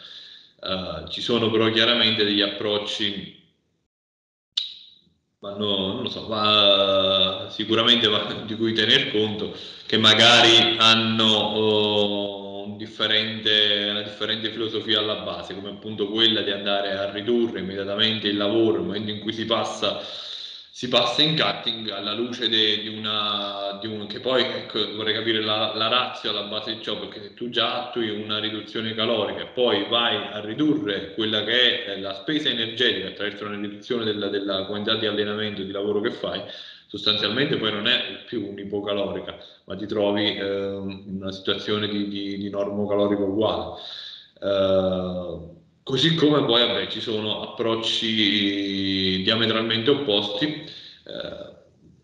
Speaker 2: Uh, ci sono però chiaramente degli approcci, vanno, so, va, sicuramente va, di cui tener conto, che magari hanno oh, un differente, una differente filosofia alla base, come appunto quella di andare a ridurre immediatamente il lavoro nel momento in cui si passa si passa in cutting alla luce de, di, una, di un che poi ecco, vorrei capire la, la razza alla base di ciò perché se tu già attui una riduzione calorica e poi vai a ridurre quella che è la spesa energetica attraverso una riduzione della, della quantità di allenamento di lavoro che fai sostanzialmente poi non è più un'ipocalorica ma ti trovi eh, in una situazione di, di, di normocalorico uguale. Eh, Così come poi vabbè, ci sono approcci diametralmente opposti, eh,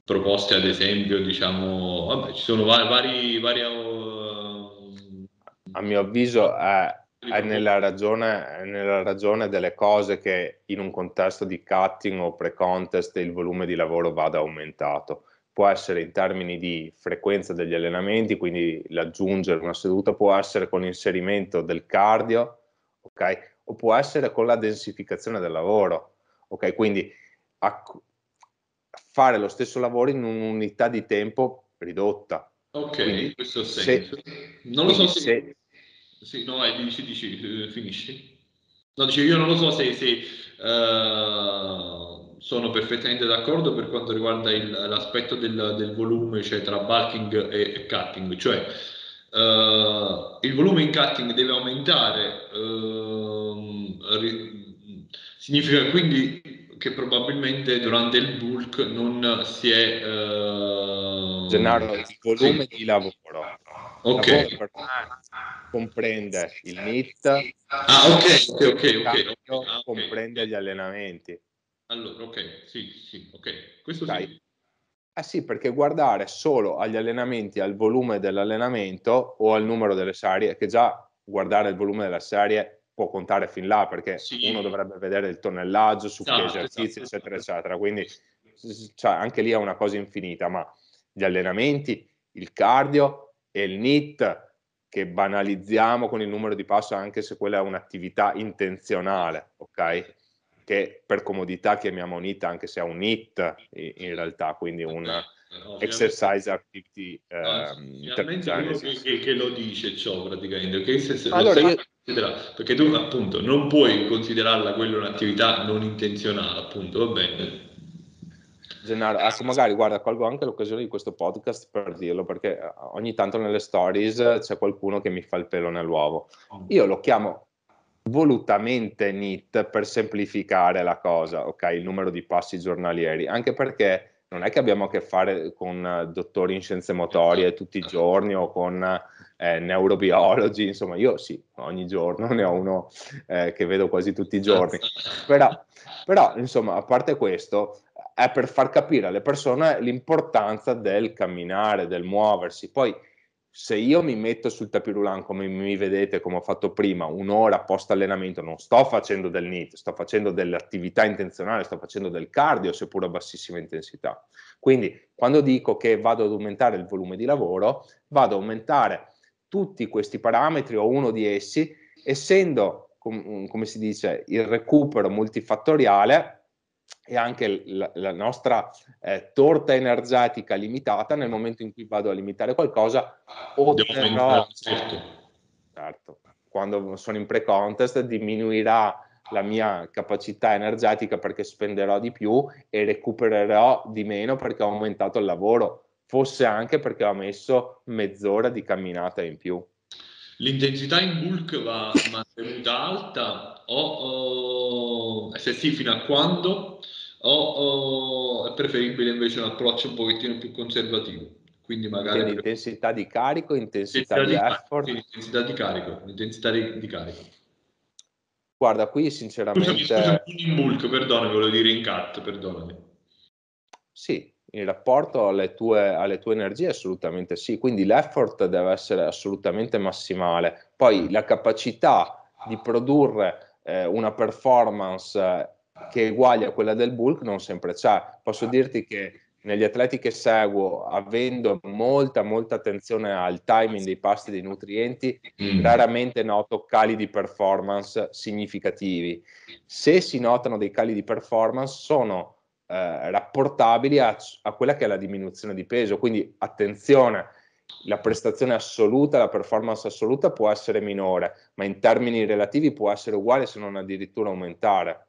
Speaker 2: proposte ad esempio, diciamo, vabbè, ci sono vari, vari, vari uh,
Speaker 1: a mio avviso è, è, nella ragione, è, nella ragione, delle cose che in un contesto di cutting o pre-contest il volume di lavoro vada aumentato. Può essere in termini di frequenza degli allenamenti, quindi l'aggiungere una seduta può essere con l'inserimento del cardio, ok? O può essere con la densificazione del lavoro, ok? Quindi fare lo stesso lavoro in un'unità di tempo ridotta.
Speaker 2: Ok, in questo senso. Se, non lo so se... se sì, no, vai, dici, dici, eh, finisci. No, dicevo, io non lo so se, se uh, sono perfettamente d'accordo per quanto riguarda l'aspetto del, del, volume, cioè tra bulking e, e cutting, cioè uh, il volume in cutting deve aumentare, uh, ri- significa quindi che probabilmente durante il bulk non si è...
Speaker 1: Uh... Gennaro, il volume sì. di lavoro.
Speaker 2: Ok.
Speaker 1: Lavoro comprende il NIT.
Speaker 2: Ah, ok, ok, ok. okay,
Speaker 1: okay. comprende gli allenamenti.
Speaker 2: Allora, ok, sì, sì, ok. Questo Dai. sì.
Speaker 1: Eh sì, perché guardare solo agli allenamenti, al volume dell'allenamento o al numero delle serie, che già guardare il volume della serie può contare fin là perché sì. uno dovrebbe vedere il tonnellaggio su esatto, che esercizi, esatto, eccetera, esatto. eccetera. Quindi cioè, anche lì è una cosa infinita, ma gli allenamenti, il cardio e il NIT che banalizziamo con il numero di passo anche se quella è un'attività intenzionale, ok? Che per comodità chiamiamo NIT anche se è un NIT in realtà, quindi un no, exercise activity
Speaker 2: no, um, che, che, lo dice ciò praticamente, che se, se allora, io, perché tu appunto non puoi considerarla quella un'attività non intenzionale, appunto, va bene.
Speaker 1: Gennaro, ecco, magari guarda, colgo anche l'occasione di questo podcast per dirlo, perché ogni tanto nelle stories c'è qualcuno che mi fa il pelo nell'uovo. Oh. Io lo chiamo volutamente NIT per semplificare la cosa, ok? Il numero di passi giornalieri, anche perché non è che abbiamo a che fare con dottori in scienze motorie tutti i giorni o con eh, neurobiologi, insomma io sì, ogni giorno ne ho uno eh, che vedo quasi tutti i giorni, però, però insomma a parte questo è per far capire alle persone l'importanza del camminare, del muoversi, poi se io mi metto sul tapirulan come mi vedete, come ho fatto prima, un'ora post allenamento, non sto facendo del NIT, sto facendo dell'attività intenzionale, sto facendo del cardio, seppur a bassissima intensità. Quindi quando dico che vado ad aumentare il volume di lavoro, vado ad aumentare tutti questi parametri o uno di essi, essendo, com- come si dice, il recupero multifattoriale e anche la, la nostra eh, torta energetica limitata nel momento in cui vado a limitare qualcosa otterrò, certo. certo, quando sono in pre-contest diminuirà la mia capacità energetica perché spenderò di più e recupererò di meno perché ho aumentato il lavoro fosse anche perché ho messo mezz'ora di camminata in più.
Speaker 2: L'intensità in bulk va mantenuta alta o, o se sì fino a quando o, o, è preferibile invece un approccio un pochettino più conservativo? Quindi magari
Speaker 1: Quindi intensità di carico, intensità, intensità di, di effort.
Speaker 2: Sì, intensità di carico, intensità di, di, carico.
Speaker 1: Guarda, qui sinceramente...
Speaker 2: Scusami, scusami, in bulk, perdonami, volevo dire in cut, perdonami.
Speaker 1: Sì, in rapporto alle tue, alle tue energie assolutamente sì, quindi l'effort deve essere assolutamente massimale. Poi la capacità di produrre eh, una performance che è uguale a quella del bulk non sempre c'è. Posso dirti che negli atleti che seguo, avendo molta, molta attenzione al timing dei pasti dei nutrienti, mm. raramente noto cali di performance significativi. Se si notano dei cali di performance, sono eh, rapportabili a, a, quella che è la diminuzione di peso. Quindi attenzione, la prestazione assoluta, la performance assoluta può essere minore, ma in termini relativi può essere uguale se non addirittura aumentare.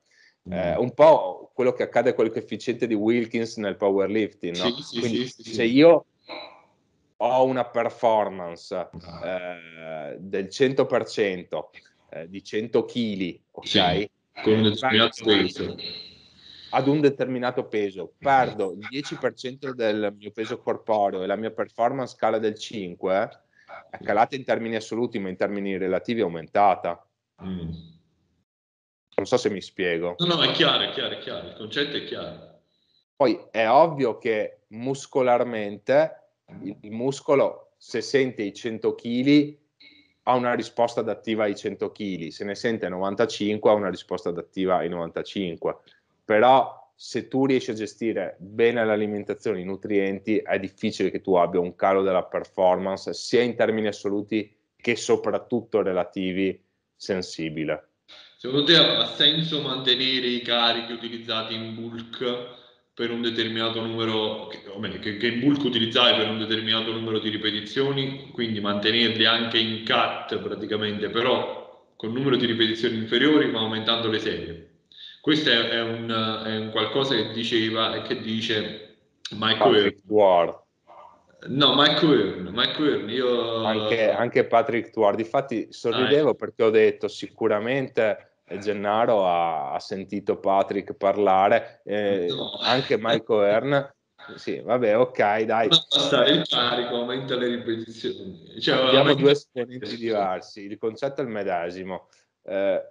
Speaker 1: Eh, mm. un po' quello che accade con il coefficiente di Wilkins nel powerlifting. No? Sì, sì, Quindi, sì, se io ho una performance eh, del 100% eh, di 100 kg, ok?
Speaker 2: Con un determinato peso
Speaker 1: ad un determinato peso, perdo il 10% del mio peso corporeo e la mia performance cala del 5%, è calata in termini assoluti, ma in termini relativi è aumentata. Mm. Non so se mi spiego.
Speaker 2: No, no, è chiaro, è chiaro, è chiaro, il concetto è chiaro.
Speaker 1: Poi è ovvio che muscolarmente il muscolo, se sente i 100 kg, ha una risposta adattiva ai 100 kg, se ne sente 95 ha una risposta adattiva ai 95. Però se tu riesci a gestire bene l'alimentazione, i nutrienti, è difficile che tu abbia un calo della performance sia in termini assoluti che soprattutto relativi sensibile.
Speaker 2: Secondo te ha senso mantenere i carichi utilizzati in bulk per un determinato numero, che, che in bulk utilizzai per un determinato numero di ripetizioni, quindi mantenerli anche in cut praticamente, però con numero di ripetizioni inferiori ma aumentando le serie. Questo è, è, un, è un, qualcosa che diceva e che dice Mike Ward. No, Mike Wern, Mike Wern io...
Speaker 1: Anche, anche Patrick Tuard, infatti sorridevo ah, perché ho detto sicuramente Gennaro ha, ha sentito Patrick parlare, eh, no. anche Michael Earn. Sì, vabbè, ok, dai.
Speaker 2: Basta, il carico aumenta le ripetizioni.
Speaker 1: Cioè, Abbiamo due esponenti diversi, il concetto è il medesimo. Eh,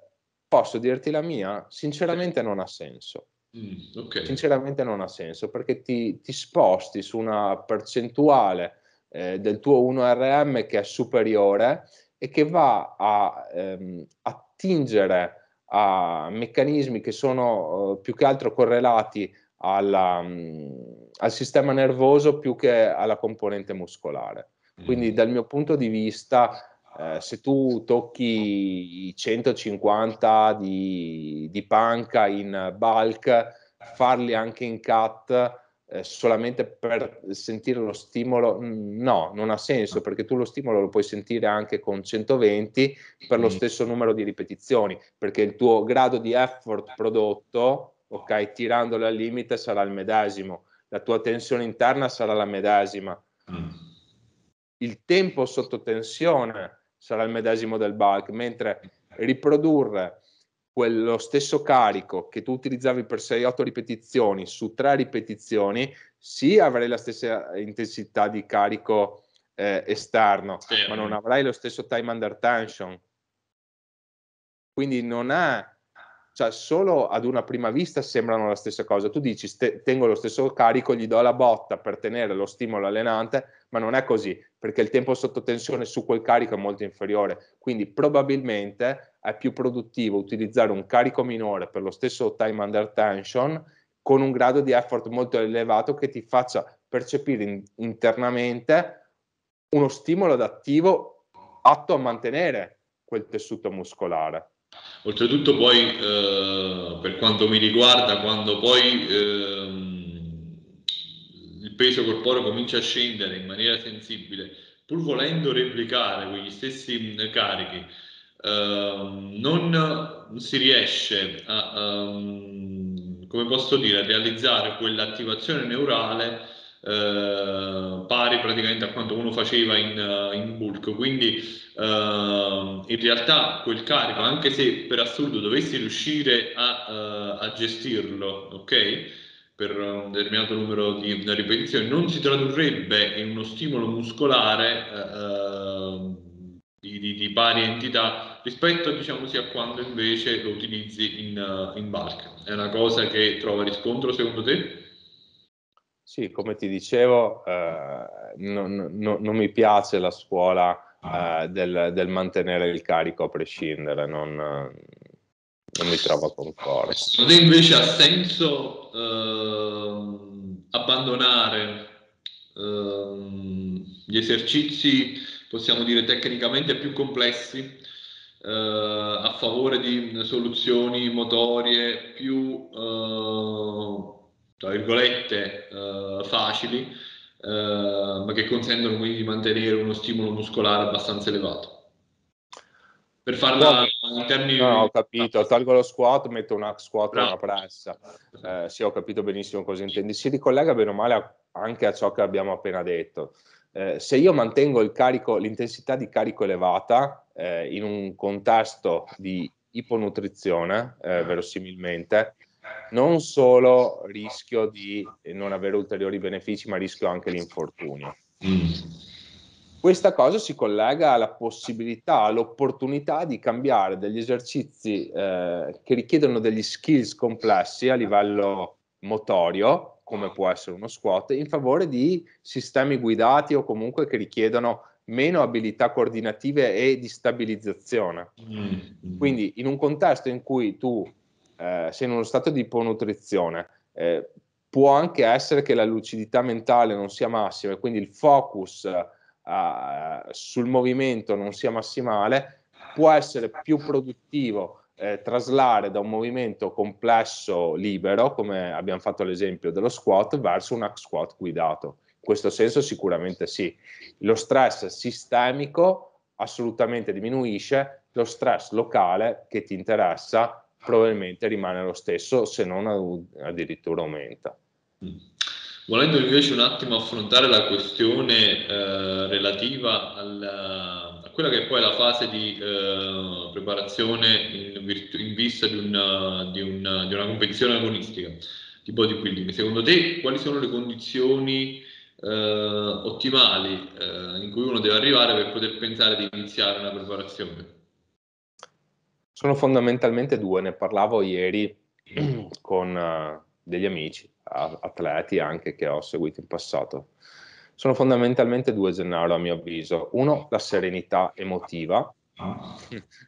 Speaker 1: posso dirti la mia? Sinceramente non ha senso. Mm, okay. Sinceramente non ha senso perché ti, ti sposti su una percentuale eh, del tuo 1RM che è superiore e che va a ehm, attingere a meccanismi che sono uh, più che altro correlati alla, um, al sistema nervoso più che alla componente muscolare. Quindi mm. dal mio punto di vista, eh, se tu tocchi i 150 di, di panca in bulk, farli anche in cut eh, solamente per sentire lo stimolo, mm, no, non ha senso perché tu lo stimolo lo puoi sentire anche con 120 per lo mm. stesso numero di ripetizioni, perché il tuo grado di effort prodotto, ok, tirandolo al limite sarà il medesimo, la tua tensione interna sarà la medesima. Mm. Il tempo sotto tensione sarà il medesimo del bulk, mentre riprodurre quello stesso carico che tu utilizzavi per 6-8 ripetizioni su 3 ripetizioni, sì avrai la stessa intensità di carico eh, esterno, sì. ma non avrai lo stesso time under tension. Quindi non è cioè solo ad una prima vista sembrano la stessa cosa. Tu dici st- tengo lo stesso carico, gli do la botta per tenere lo stimolo allenante, ma non è così, perché il tempo sotto tensione su quel carico è molto inferiore. Quindi probabilmente è più produttivo utilizzare un carico minore per lo stesso time under tension con un grado di effort molto elevato che ti faccia percepire in- internamente uno stimolo adattivo atto a mantenere quel tessuto muscolare.
Speaker 2: Oltretutto poi, eh, per quanto mi riguarda, quando poi ehm, il peso corporeo comincia a scendere in maniera sensibile, pur volendo replicare quegli stessi carichi, ehm, non si riesce a, um, come posso dire, a realizzare quell'attivazione neurale eh, pari praticamente a quanto uno faceva in, uh, in bulk. Quindi uh, in realtà quel carico, anche se per assurdo dovessi riuscire a, a gestirlo, ok? Per un determinato numero di ripetizioni, non si tradurrebbe in uno stimolo muscolare di, di, di, pari entità rispetto diciamo, a quando invece lo utilizzi in, in bulk. È una cosa che trova riscontro secondo te?
Speaker 1: Sì, come ti dicevo, eh, non, non, non, mi piace la scuola eh, del, del, mantenere il carico a prescindere, non, non mi trovo concorde.
Speaker 2: Secondo te invece ha senso eh, abbandonare ehm, gli esercizi, possiamo dire tecnicamente più complessi, eh, a favore di soluzioni motorie più eh, tra virgolette, uh, facili, uh, ma che consentono quindi di mantenere uno stimolo muscolare abbastanza elevato.
Speaker 1: Per farla no, in termini... No, ho capito, tolgo lo squat, metto una squat e una pressa. Eh, sì, ho capito benissimo cosa intendi. Si ricollega bene o male a, anche a ciò che abbiamo appena detto. Eh, se io mantengo il carico, l'intensità di carico elevata eh, in un contesto di iponutrizione, eh, verosimilmente, non solo rischio di non avere ulteriori benefici, ma rischio anche l'infortunio. Mm. Questa cosa si collega alla possibilità, all'opportunità di cambiare degli esercizi eh, che richiedono degli skills complessi a livello motorio, come può essere uno squat, in favore di sistemi guidati o comunque che richiedono meno abilità coordinative e di stabilizzazione. Mm. Quindi in un contesto in cui tu eh, sei in uno stato di iponutrizione, eh, può anche essere che la lucidità mentale non sia massima e quindi il focus eh, sul movimento non sia massimale, può essere più produttivo eh, traslare da un movimento complesso libero, come abbiamo fatto l'esempio dello squat, verso un hack squat guidato. In questo senso sicuramente sì. Lo stress sistemico assolutamente diminuisce, lo stress locale che ti interessa probabilmente rimane lo stesso, se non addirittura aumenta.
Speaker 2: Mm. Volendo invece un attimo affrontare la questione eh, relativa alla, a quella che è poi la fase di eh, preparazione in, virtu- in vista di una, di, una, di una competizione agonistica di bodybuilding, secondo te quali sono le condizioni eh, ottimali eh, in cui uno deve arrivare per poter pensare di iniziare una preparazione?
Speaker 1: Sono fondamentalmente due, ne parlavo ieri con uh, degli amici, atleti anche che ho seguito in passato. Sono fondamentalmente due, Gennaro, a mio avviso. Uno, la serenità emotiva,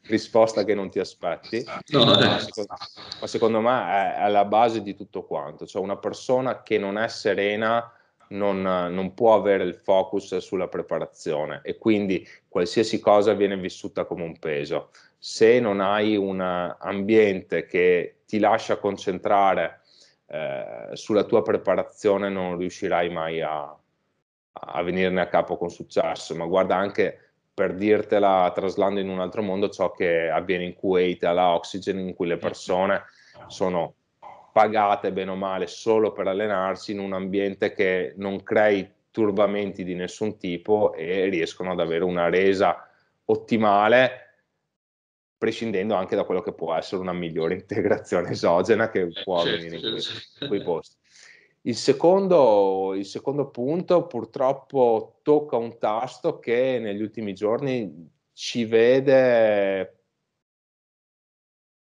Speaker 1: risposta che non ti aspetti, no, ma, secondo, ma, secondo, me è, è la base di tutto quanto. Cioè una persona che non è serena non, non, può avere il focus sulla preparazione e quindi qualsiasi cosa viene vissuta come un peso. Se non hai un ambiente che ti lascia concentrare eh, sulla tua preparazione, non riuscirai mai a, a venirne a capo con successo. Ma guarda anche per dirtela traslando in un altro mondo ciò che avviene in Kuwait alla Oxygen in cui le persone sono pagate bene o male solo per allenarsi in un ambiente che non crei turbamenti di nessun tipo e riescono ad avere una resa ottimale prescindendo anche da quello che può essere una migliore integrazione esogena che può certo, avvenire in certo. quei posti. Il secondo, il secondo punto purtroppo tocca un tasto che negli ultimi giorni ci vede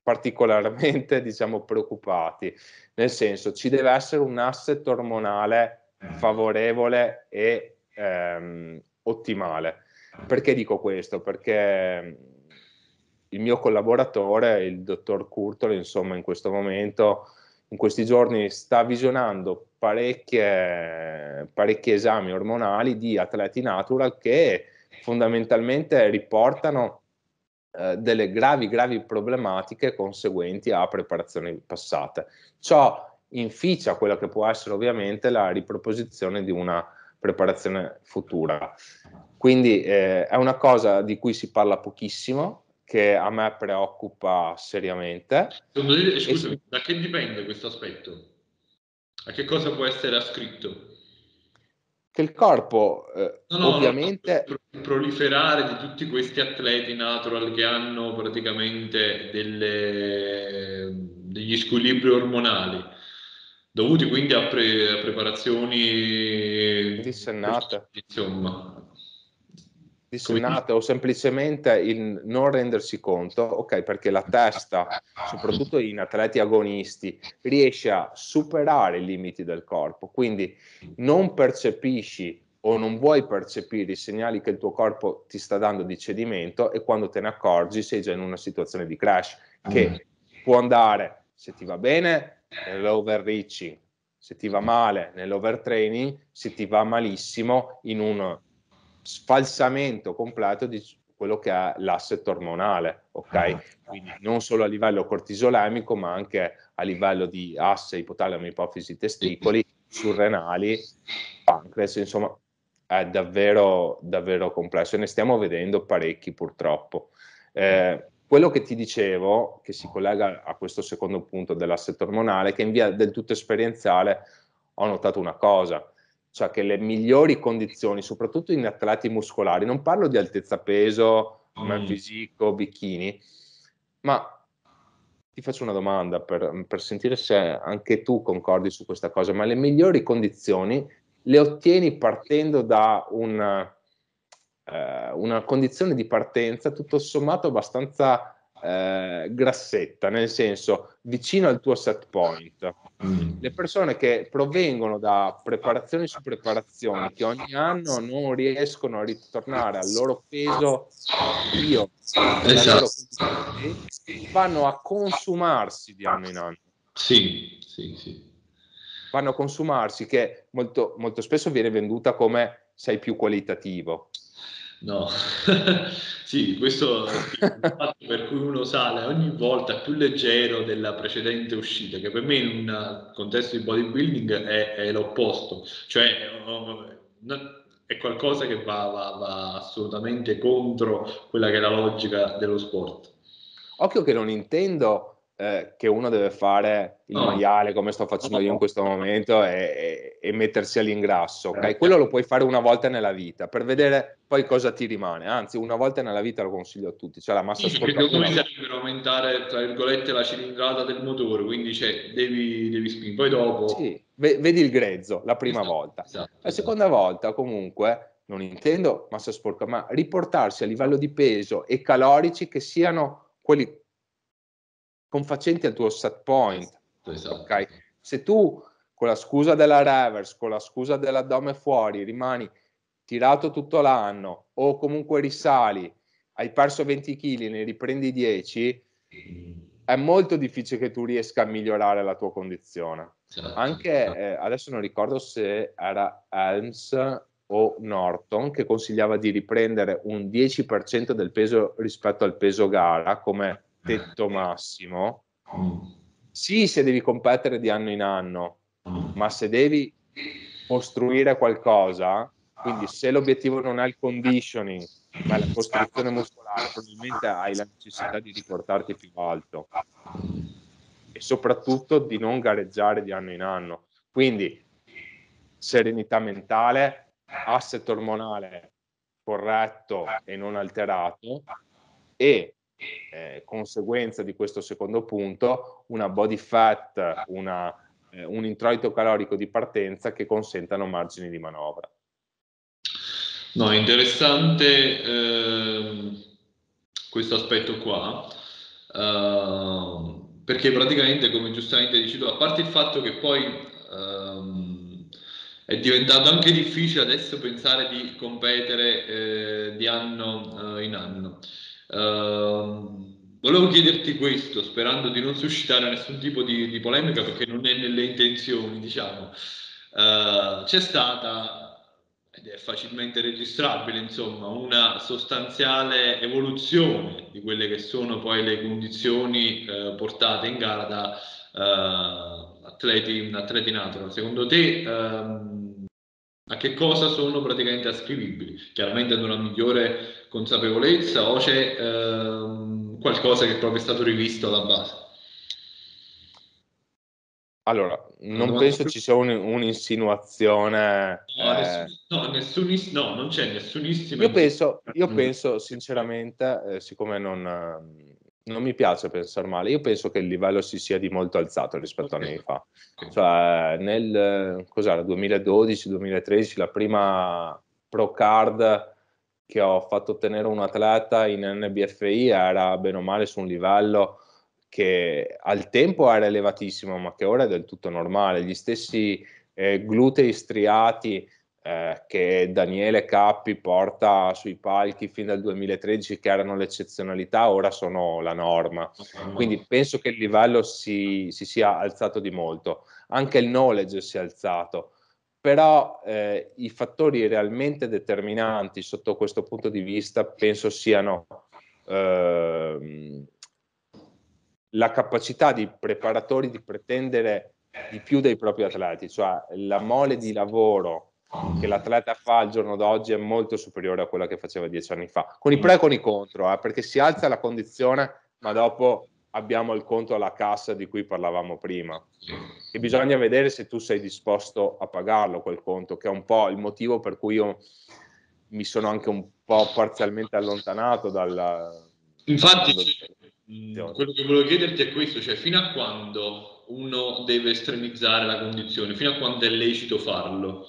Speaker 1: particolarmente diciamo, preoccupati, nel senso ci deve essere un asset ormonale favorevole e ehm, ottimale. Perché dico questo? Perché il mio collaboratore, il dottor Curtolo, insomma, in questo momento, in questi giorni, sta visionando parecchie, parecchi esami ormonali di atleti natural che fondamentalmente riportano eh, delle gravi, gravi problematiche conseguenti a preparazioni passate. Ciò inficia quella che può essere ovviamente la riproposizione di una preparazione futura. Quindi eh, è una cosa di cui si parla pochissimo, che a me preoccupa seriamente.
Speaker 2: Scusami, da che dipende questo aspetto? A che cosa può essere ascritto?
Speaker 1: Che il corpo eh, no, no, ovviamente...
Speaker 2: No, il proliferare di tutti questi atleti natural che hanno praticamente delle, degli squilibri ormonali dovuti quindi a, pre, a preparazioni
Speaker 1: dissennate.
Speaker 2: Insomma,
Speaker 1: dissennate o semplicemente il non rendersi conto, ok, perché la testa, soprattutto in atleti agonisti, riesce a superare i limiti del corpo, quindi non percepisci o non vuoi percepire i segnali che il tuo corpo ti sta dando di cedimento e quando te ne accorgi sei già in una situazione di crash che può andare, se ti va bene, nell'overreaching, se ti va male nell'overtraining, se ti va malissimo in un sfalsamento completo di quello che è l'asset ormonale, ok? Ah. Quindi non solo a livello cortisolemico, ma anche a livello di asse, ipotalamo, ipofisi, testicoli, surrenali, pancreas, insomma, è davvero, davvero complesso e ne stiamo vedendo parecchi purtroppo. Eh, quello che ti dicevo, che si collega a questo secondo punto dell'asset ormonale, che in via del tutto esperienziale ho notato una cosa, cioè che le migliori condizioni, soprattutto in atleti muscolari, non parlo di altezza peso, mm. fisico, bikini, ma ti faccio una domanda per, per, sentire se anche tu concordi su questa cosa, ma le migliori condizioni le ottieni partendo da una, eh, una condizione di partenza tutto sommato abbastanza eh, grassetta, nel senso vicino al tuo set point. Mm. Le persone che provengono da preparazioni su preparazioni, che ogni anno non riescono a ritornare al loro peso io, esatto. vanno a consumarsi di anno in anno.
Speaker 2: Sì, sì, sì.
Speaker 1: Vanno a consumarsi che molto, molto spesso viene venduta come sei più qualitativo.
Speaker 2: No, sì, questo è il fatto per cui uno sale ogni volta più leggero della precedente uscita, che per me in un contesto di bodybuilding è, è l'opposto, cioè è qualcosa che va, va, va assolutamente contro quella che è la logica dello sport.
Speaker 1: Occhio che non intendo eh, che uno deve fare il no. maiale come sto facendo io in questo momento e, e, e, mettersi all'ingrasso, ok? Quello lo puoi fare una volta nella vita per vedere poi cosa ti rimane, anzi una volta nella vita lo consiglio a tutti, cioè la massa
Speaker 2: sì. Perché come serve per aumentare, tra virgolette, la cilindrata del motore, quindi cioè, devi, devi spingere, poi dopo...
Speaker 1: Sì, vedi il grezzo la prima esatto, volta, esatto, la seconda esatto. volta comunque non intendo massa sporca, ma riportarsi a livello di peso e calorici che siano quelli confacenti al tuo set point. Esatto. Okay? Se tu con la scusa della reverse, con la scusa dell'addome fuori, rimani tirato tutto l'anno o comunque risali, hai perso 20 kg, ne riprendi 10, è molto difficile che tu riesca a migliorare la tua condizione. Certo, Anche certo. eh, adesso non ricordo se era Helms o Norton che consigliava di riprendere un 10% del peso rispetto al peso gara come tetto massimo, sì, se devi competere di anno in anno, ma se devi costruire qualcosa, quindi se l'obiettivo non è il conditioning, ma la costruzione muscolare, probabilmente hai la necessità di riportarti più alto e soprattutto di non gareggiare di anno in anno. Quindi serenità mentale, asset ormonale corretto e non alterato e eh, conseguenza di questo secondo punto, una body fat, una, eh, un introito calorico di partenza che consentano margini di manovra.
Speaker 2: No, è interessante eh, questo aspetto qua, uh, perché praticamente, come giustamente dici tu, a parte il fatto che poi um, è diventato anche difficile adesso pensare di competere eh, di anno uh, in anno. Uh, volevo chiederti questo, sperando di non suscitare nessun tipo di, di polemica, perché non è nelle intenzioni, diciamo. Uh, c'è stata, ed è facilmente registrabile, insomma, una sostanziale evoluzione di quelle che sono poi le condizioni uh, portate in gara da uh, atleti, atleti natural. Secondo te, um, a che cosa sono praticamente ascrivibili? Chiaramente ad una migliore consapevolezza o c'è ehm, qualcosa che proprio è stato rivisto alla base?
Speaker 1: Allora, non no, penso ci sia un, un'insinuazione.
Speaker 2: No, eh... no, nessunis, no, non c'è nessunissima.
Speaker 1: Io penso, io penso sinceramente, eh, siccome non, non, mi piace pensare male, io penso che il livello si sia di molto alzato rispetto okay. a anni fa. Okay. Cioè, nel 2012-2013, la prima Pro Card che ho fatto ottenere un atleta in NBFI era bene o male su un livello che al tempo era elevatissimo, ma che ora è del tutto normale. Gli stessi eh, glutei striati eh, che Daniele Cappi porta sui palchi fin dal 2013, che erano l'eccezionalità, ora sono la norma. Quindi penso che il livello si, si sia alzato di molto. Anche il knowledge si è alzato però eh, i fattori realmente determinanti sotto questo punto di vista penso siano eh, la capacità di preparatori di pretendere di più dei propri atleti, cioè la mole di lavoro che l'atleta fa al giorno d'oggi è molto superiore a quella che faceva dieci anni fa, con i pro e con i contro, eh, perché si alza la condizione, ma dopo abbiamo il conto alla cassa di cui parlavamo prima. E bisogna vedere se tu sei disposto a pagarlo quel conto, che è un po' il motivo per cui io mi sono anche un po' parzialmente allontanato dal...
Speaker 2: Infatti, cioè, quello che volevo chiederti è questo, cioè fino a quando uno deve estremizzare la condizione, fino a quando è lecito farlo?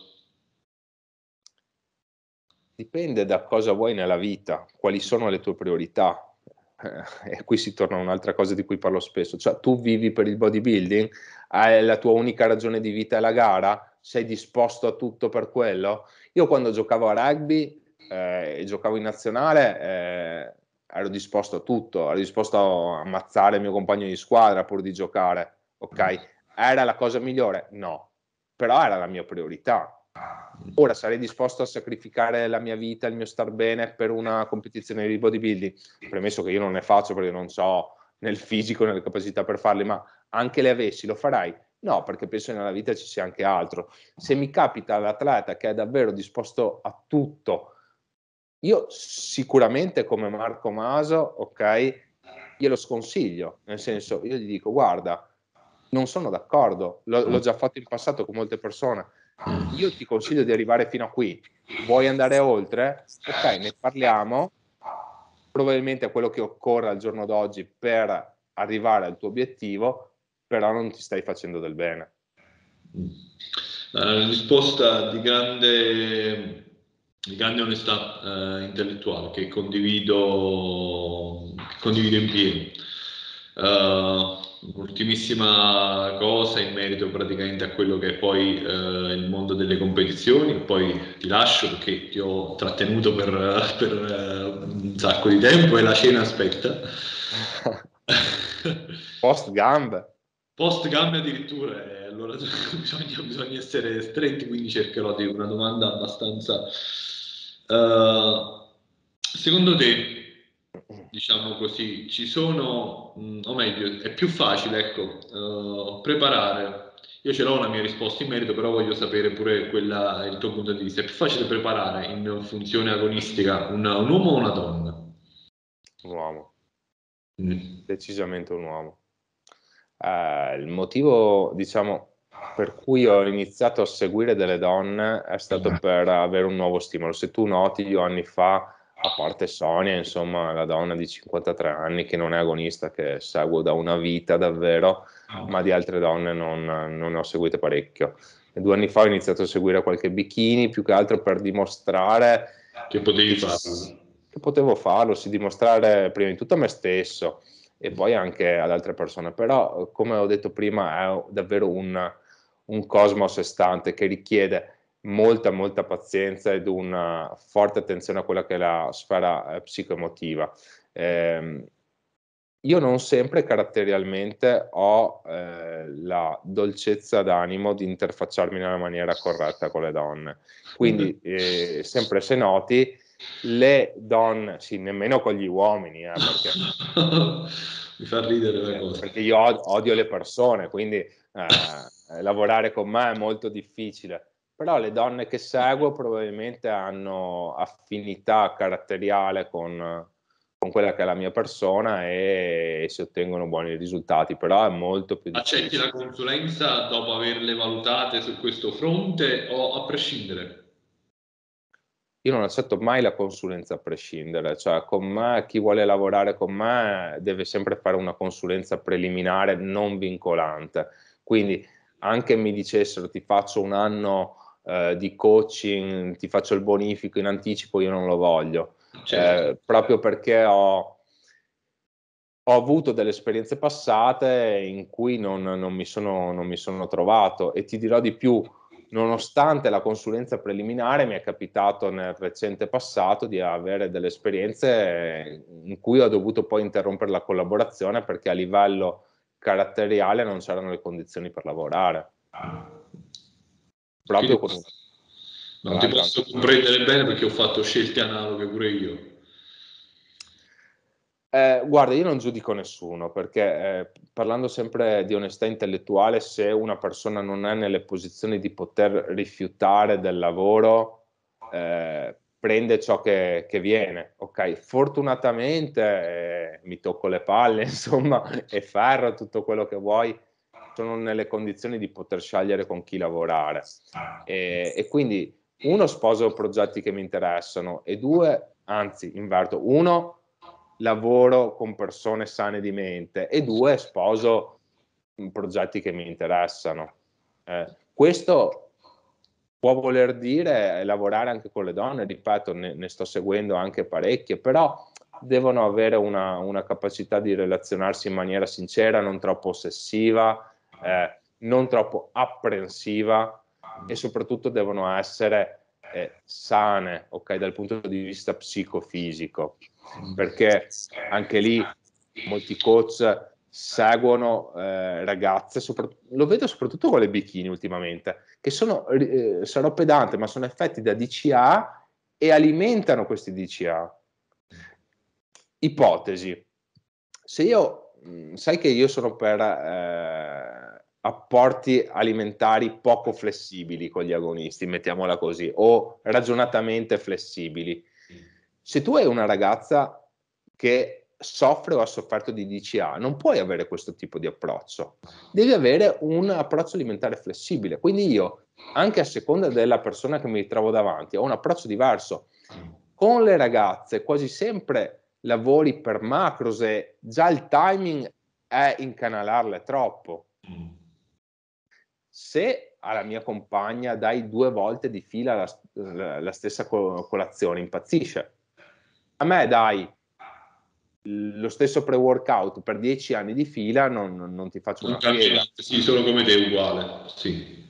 Speaker 1: Dipende da cosa vuoi nella vita, quali sono le tue priorità eh, e qui si torna a un'altra cosa di cui parlo spesso, cioè tu vivi per il bodybuilding, hai la tua unica ragione di vita è la gara, sei disposto a tutto per quello? Io quando giocavo a rugby eh, e giocavo in nazionale eh, ero disposto a tutto, ero disposto a ammazzare il mio compagno di squadra pur di giocare, ok? Era la cosa migliore? No, però era la mia priorità. Ora sarei disposto a sacrificare la mia vita, il mio star bene per una competizione di bodybuilding, premesso che io non ne faccio perché non so nel fisico, nelle capacità per farle, ma anche le avessi, lo farai? No, perché penso che nella vita ci sia anche altro. Se mi capita l'atleta che è davvero disposto a tutto, io sicuramente come Marco Maso, ok, glielo sconsiglio, nel senso, io gli dico, guarda, non sono d'accordo, l'ho, l'ho già fatto in passato con molte persone, io ti consiglio di arrivare fino a qui, vuoi andare oltre? Ok, ne parliamo, probabilmente è quello che occorre al giorno d'oggi per arrivare al tuo obiettivo, però non ti stai facendo del bene.
Speaker 2: Una risposta di grande, di grande onestà eh, intellettuale che condivido, che condivido in pieno. Uh, Ultimissima cosa in merito praticamente a quello che è poi eh, il mondo delle competizioni, poi ti lascio perché ti ho trattenuto per, per uh, un sacco di tempo e la cena aspetta.
Speaker 1: Post gambe.
Speaker 2: Post gambe addirittura, eh, allora bisogna, bisogna, essere stretti, quindi cercherò di una domanda abbastanza... Uh, secondo te diciamo così, ci sono, mh, o meglio, è più facile, ecco, uh, preparare. Io ce l'ho una mia risposta in merito, però voglio sapere pure quella, il tuo punto di vista. È più facile preparare in funzione agonistica un, un uomo o una donna?
Speaker 1: Un uomo. Mm. Decisamente un uomo. Uh, il motivo, diciamo, per cui ho iniziato a seguire delle donne è stato mm. per avere un nuovo stimolo. Se tu noti, io anni fa a parte Sonia, insomma, la donna di 53 anni che non è agonista, che seguo da una vita davvero, ah. ma di altre donne non, non ne ho seguite parecchio. Due anni fa ho iniziato a seguire qualche bikini, più che altro per dimostrare
Speaker 2: che potevi farlo.
Speaker 1: Che potevo farlo, sì, dimostrare prima di tutto a me stesso e poi anche ad altre persone. Però, come ho detto prima, è davvero un, un cosmo a sé stante che richiede molta, molta pazienza ed una forte attenzione a quella che è la sfera eh, psicoemotiva. Eh, io non sempre caratterialmente ho eh, la dolcezza d'animo di interfacciarmi nella maniera corretta con le donne. Quindi, mm-hmm. eh, sempre se noti, le donne, sì, nemmeno con gli uomini, eh, perché,
Speaker 2: mi fa ridere la cosa.
Speaker 1: Perché io odio le persone, quindi eh, lavorare con me è molto difficile però le donne che seguo probabilmente hanno affinità caratteriale con, con quella che è la mia persona e, e si ottengono buoni risultati, però è molto più
Speaker 2: difficile. Accetti la consulenza dopo averle valutate su questo fronte o a prescindere?
Speaker 1: Io non accetto mai la consulenza a prescindere, cioè con me, chi vuole lavorare con me deve sempre fare una consulenza preliminare non vincolante. Quindi anche mi dicessero ti faccio un anno eh, di coaching, ti faccio il bonifico in anticipo, io non lo voglio, certo. eh, proprio perché ho, ho, avuto delle esperienze passate in cui non, non, mi sono, non mi sono trovato. E ti dirò di più, nonostante la consulenza preliminare mi è capitato nel recente passato di avere delle esperienze in cui ho dovuto poi interrompere la collaborazione perché a livello caratteriale non c'erano le condizioni per lavorare
Speaker 2: proprio con non ti posso comprendere bene perché ho fatto scelte analoghe pure io.
Speaker 1: Eh, guarda, io non giudico nessuno perché eh, parlando sempre di onestà intellettuale, se una persona non è nelle posizioni di poter rifiutare del lavoro, eh, prende ciò che, che, viene. Ok, fortunatamente eh, mi tocco le palle, insomma, e ferro tutto quello che vuoi sono nelle condizioni di poter scegliere con chi lavorare e, e quindi uno sposo progetti che mi interessano e due, anzi inverto, uno lavoro con persone sane di mente e due sposo progetti che mi interessano. Eh, questo può voler dire lavorare anche con le donne, ripeto, ne, ne sto seguendo anche parecchie, però devono avere una, una, capacità di relazionarsi in maniera sincera, non troppo ossessiva, eh, non troppo apprensiva e soprattutto devono essere eh, sane, ok, dal punto di vista psicofisico, perché anche lì molti coach seguono eh, ragazze, lo vedo soprattutto con le bikini ultimamente, che sono, eh, sarò pedante, ma sono effetti da DCA e alimentano questi DCA. Ipotesi, se io, mm, sai che io sono per eh, apporti alimentari poco flessibili con gli agonisti, mettiamola così, o ragionatamente flessibili. Se tu hai una ragazza che soffre o ha sofferto di DCA, non puoi avere questo tipo di approccio. Devi avere un approccio alimentare flessibile. Quindi io, anche a seconda della persona che mi trovo davanti, ho un approccio diverso. Con le ragazze quasi sempre lavori per macros e già il timing è incanalarle troppo. Se alla mia compagna dai due volte di fila la, la, la stessa colazione, impazzisce. A me dai lo stesso pre-workout per dieci anni di fila, non, non ti faccio una fiera.
Speaker 2: Sì, solo come te, uguale. Sì.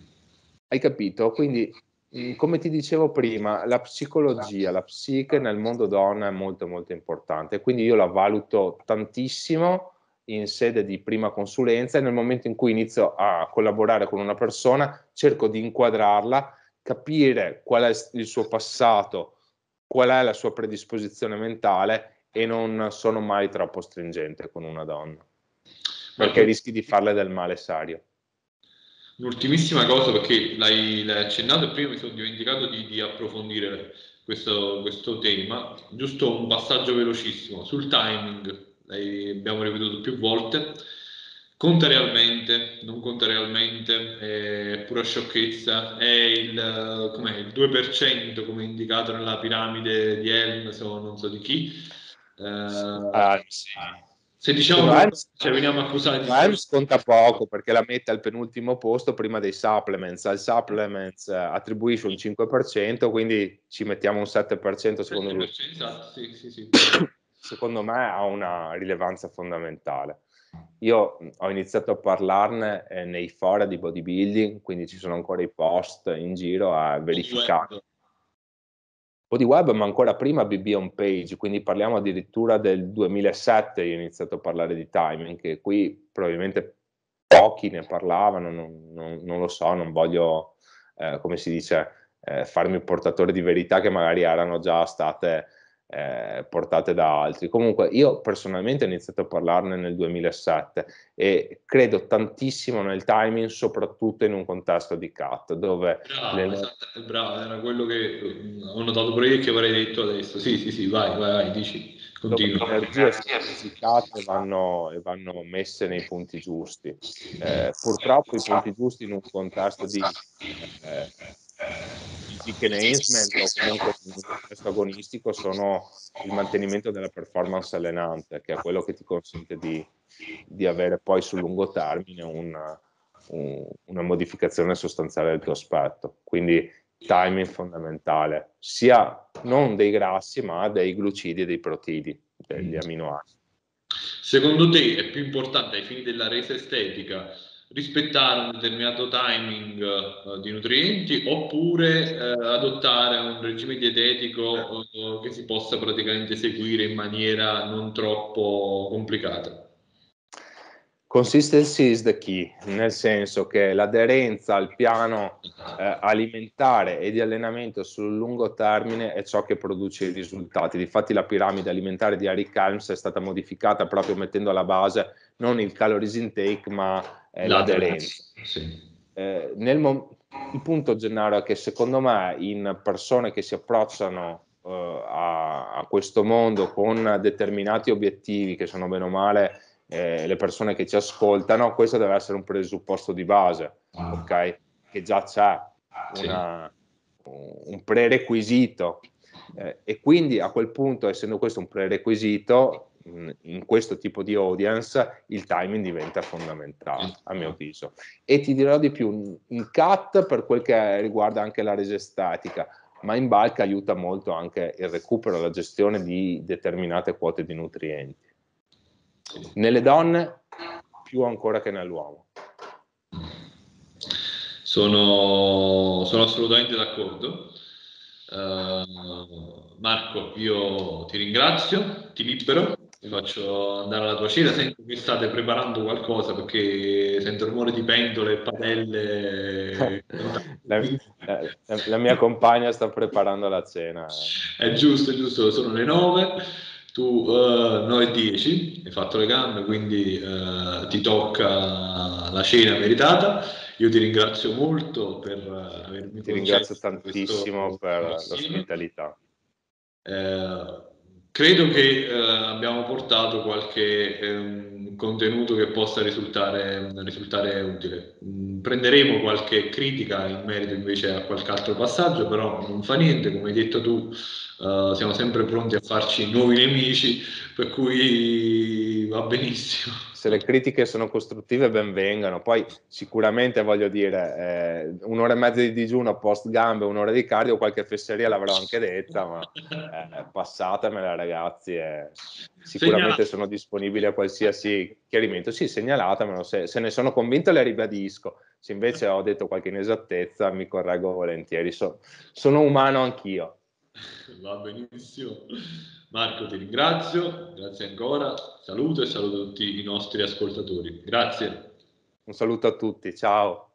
Speaker 1: Hai capito? Quindi, mm, come ti dicevo prima, la psicologia, la psiche nel mondo donna è molto molto importante, quindi io la valuto tantissimo in sede di prima consulenza e nel momento in cui inizio a collaborare con una persona cerco di inquadrarla, capire qual è il suo passato, qual è la sua predisposizione mentale e non sono mai troppo stringente con una donna, perché okay. rischi di farle del male serio.
Speaker 2: Un'ultimissima cosa, perché l'hai, l'hai accennato e prima mi sono dimenticato di, di approfondire questo, questo, tema. Giusto un passaggio velocissimo sul timing, abbiamo ripetuto più volte. Conta realmente, non conta realmente, è pura sciocchezza, è il, com'è, il 2% come indicato nella piramide di Helm, o non so di chi,
Speaker 1: Uh, ah, sì.
Speaker 2: Se diciamo che cioè, veniamo accusati di...
Speaker 1: Rhymes conta poco perché la mette al penultimo posto prima dei supplements. Al supplements uh, attribuisce un 5%, quindi ci mettiamo un 7% secondo 7%, lui. Esatto, sì, sì, sì. secondo me ha una rilevanza fondamentale. Io ho iniziato a parlarne eh, nei fora di bodybuilding, quindi ci sono ancora i post in giro a verificare po' di web, ma ancora prima BB on page, quindi parliamo addirittura del 2007, io ho iniziato a parlare di timing, che qui probabilmente pochi ne parlavano, non, non, non lo so, non voglio, eh, come si dice, eh, farmi portatore di verità che magari erano già state eh, portate da altri. Comunque io personalmente ho iniziato a parlarne nel 2007 e credo tantissimo nel timing, soprattutto in un contesto di cut, dove...
Speaker 2: Bravo, le... esatto, bravo era quello che mm, ho notato pure io che avrei detto adesso. Sì, sì, sì, vai, vai, vai, dici. Continua.
Speaker 1: Le energie sono fisicate e vanno, e vanno messe nei punti giusti. Eh, purtroppo i punti giusti in un contesto di... Eh, peak enhancement o comunque un contesto agonistico sono il mantenimento della performance allenante, che è quello che ti consente di, di avere poi sul lungo termine una, un, una modificazione sostanziale del tuo aspetto. Quindi timing fondamentale, sia non dei grassi, ma dei glucidi e dei protidi, degli mm. aminoacidi.
Speaker 2: Secondo te è più importante ai fini della resa estetica rispettare un determinato timing uh, di nutrienti oppure uh, adottare un regime dietetico uh, che si possa praticamente seguire in maniera non troppo complicata.
Speaker 1: Consistency is the key, nel senso che l'aderenza al piano eh, alimentare e di allenamento sul lungo termine è ciò che produce i risultati. Difatti la piramide alimentare di Eric Helms è stata modificata proprio mettendo alla base non il calories intake ma eh, l'aderenza. Sì. Eh, mo- il punto, Gennaro, è che secondo me in persone che si approcciano uh, a, a, questo mondo con determinati obiettivi che sono bene o male eh, le persone che ci ascoltano, questo deve essere un presupposto di base, ah. ok? Che già c'è una, sì. un prerequisito eh, e quindi a quel punto, essendo questo un prerequisito, in questo tipo di audience il timing diventa fondamentale a mio avviso e ti dirò di più in cut per quel che riguarda anche la resa estetica ma in bulk aiuta molto anche il recupero la gestione di determinate quote di nutrienti. Nelle donne più ancora che nell'uomo.
Speaker 2: Sono, sono assolutamente d'accordo. Uh, Marco, io ti ringrazio, ti libero, ti faccio andare alla tua cena. Sento che state preparando qualcosa perché sento rumore di pentole e padelle.
Speaker 1: la, la, la, mia compagna sta preparando la cena.
Speaker 2: È giusto, è giusto, sono le nove tu uh, 9 e 10 hai fatto le gambe, quindi uh, ti tocca la cena meritata. Io ti ringrazio molto per uh, avermi
Speaker 1: Ti ringrazio tantissimo per l'ospitalità.
Speaker 2: Eh, credo che eh, abbiamo portato qualche eh, contenuto che possa risultare, risultare utile. Mm, prenderemo qualche critica in merito invece a qualche altro passaggio, però non fa niente, come hai detto tu, uh, siamo sempre pronti a farci nuovi nemici, per cui va benissimo.
Speaker 1: Se le critiche sono costruttive, ben vengano. Poi sicuramente voglio dire, eh, un'ora e mezza di digiuno post gambe, un'ora di cardio, qualche fesseria l'avrò anche detta, ma eh, passatemela ragazzi. Eh. Sicuramente Segnala. sono disponibili a qualsiasi chiarimento. Sì, segnalatemelo, se, se ne sono convinto le ribadisco. Se invece ho detto qualche inesattezza, mi correggo volentieri. So, sono umano anch'io.
Speaker 2: Va benissimo. Marco, ti ringrazio, grazie ancora, saluto e saluto tutti i nostri ascoltatori. Grazie.
Speaker 1: Un saluto a tutti, ciao.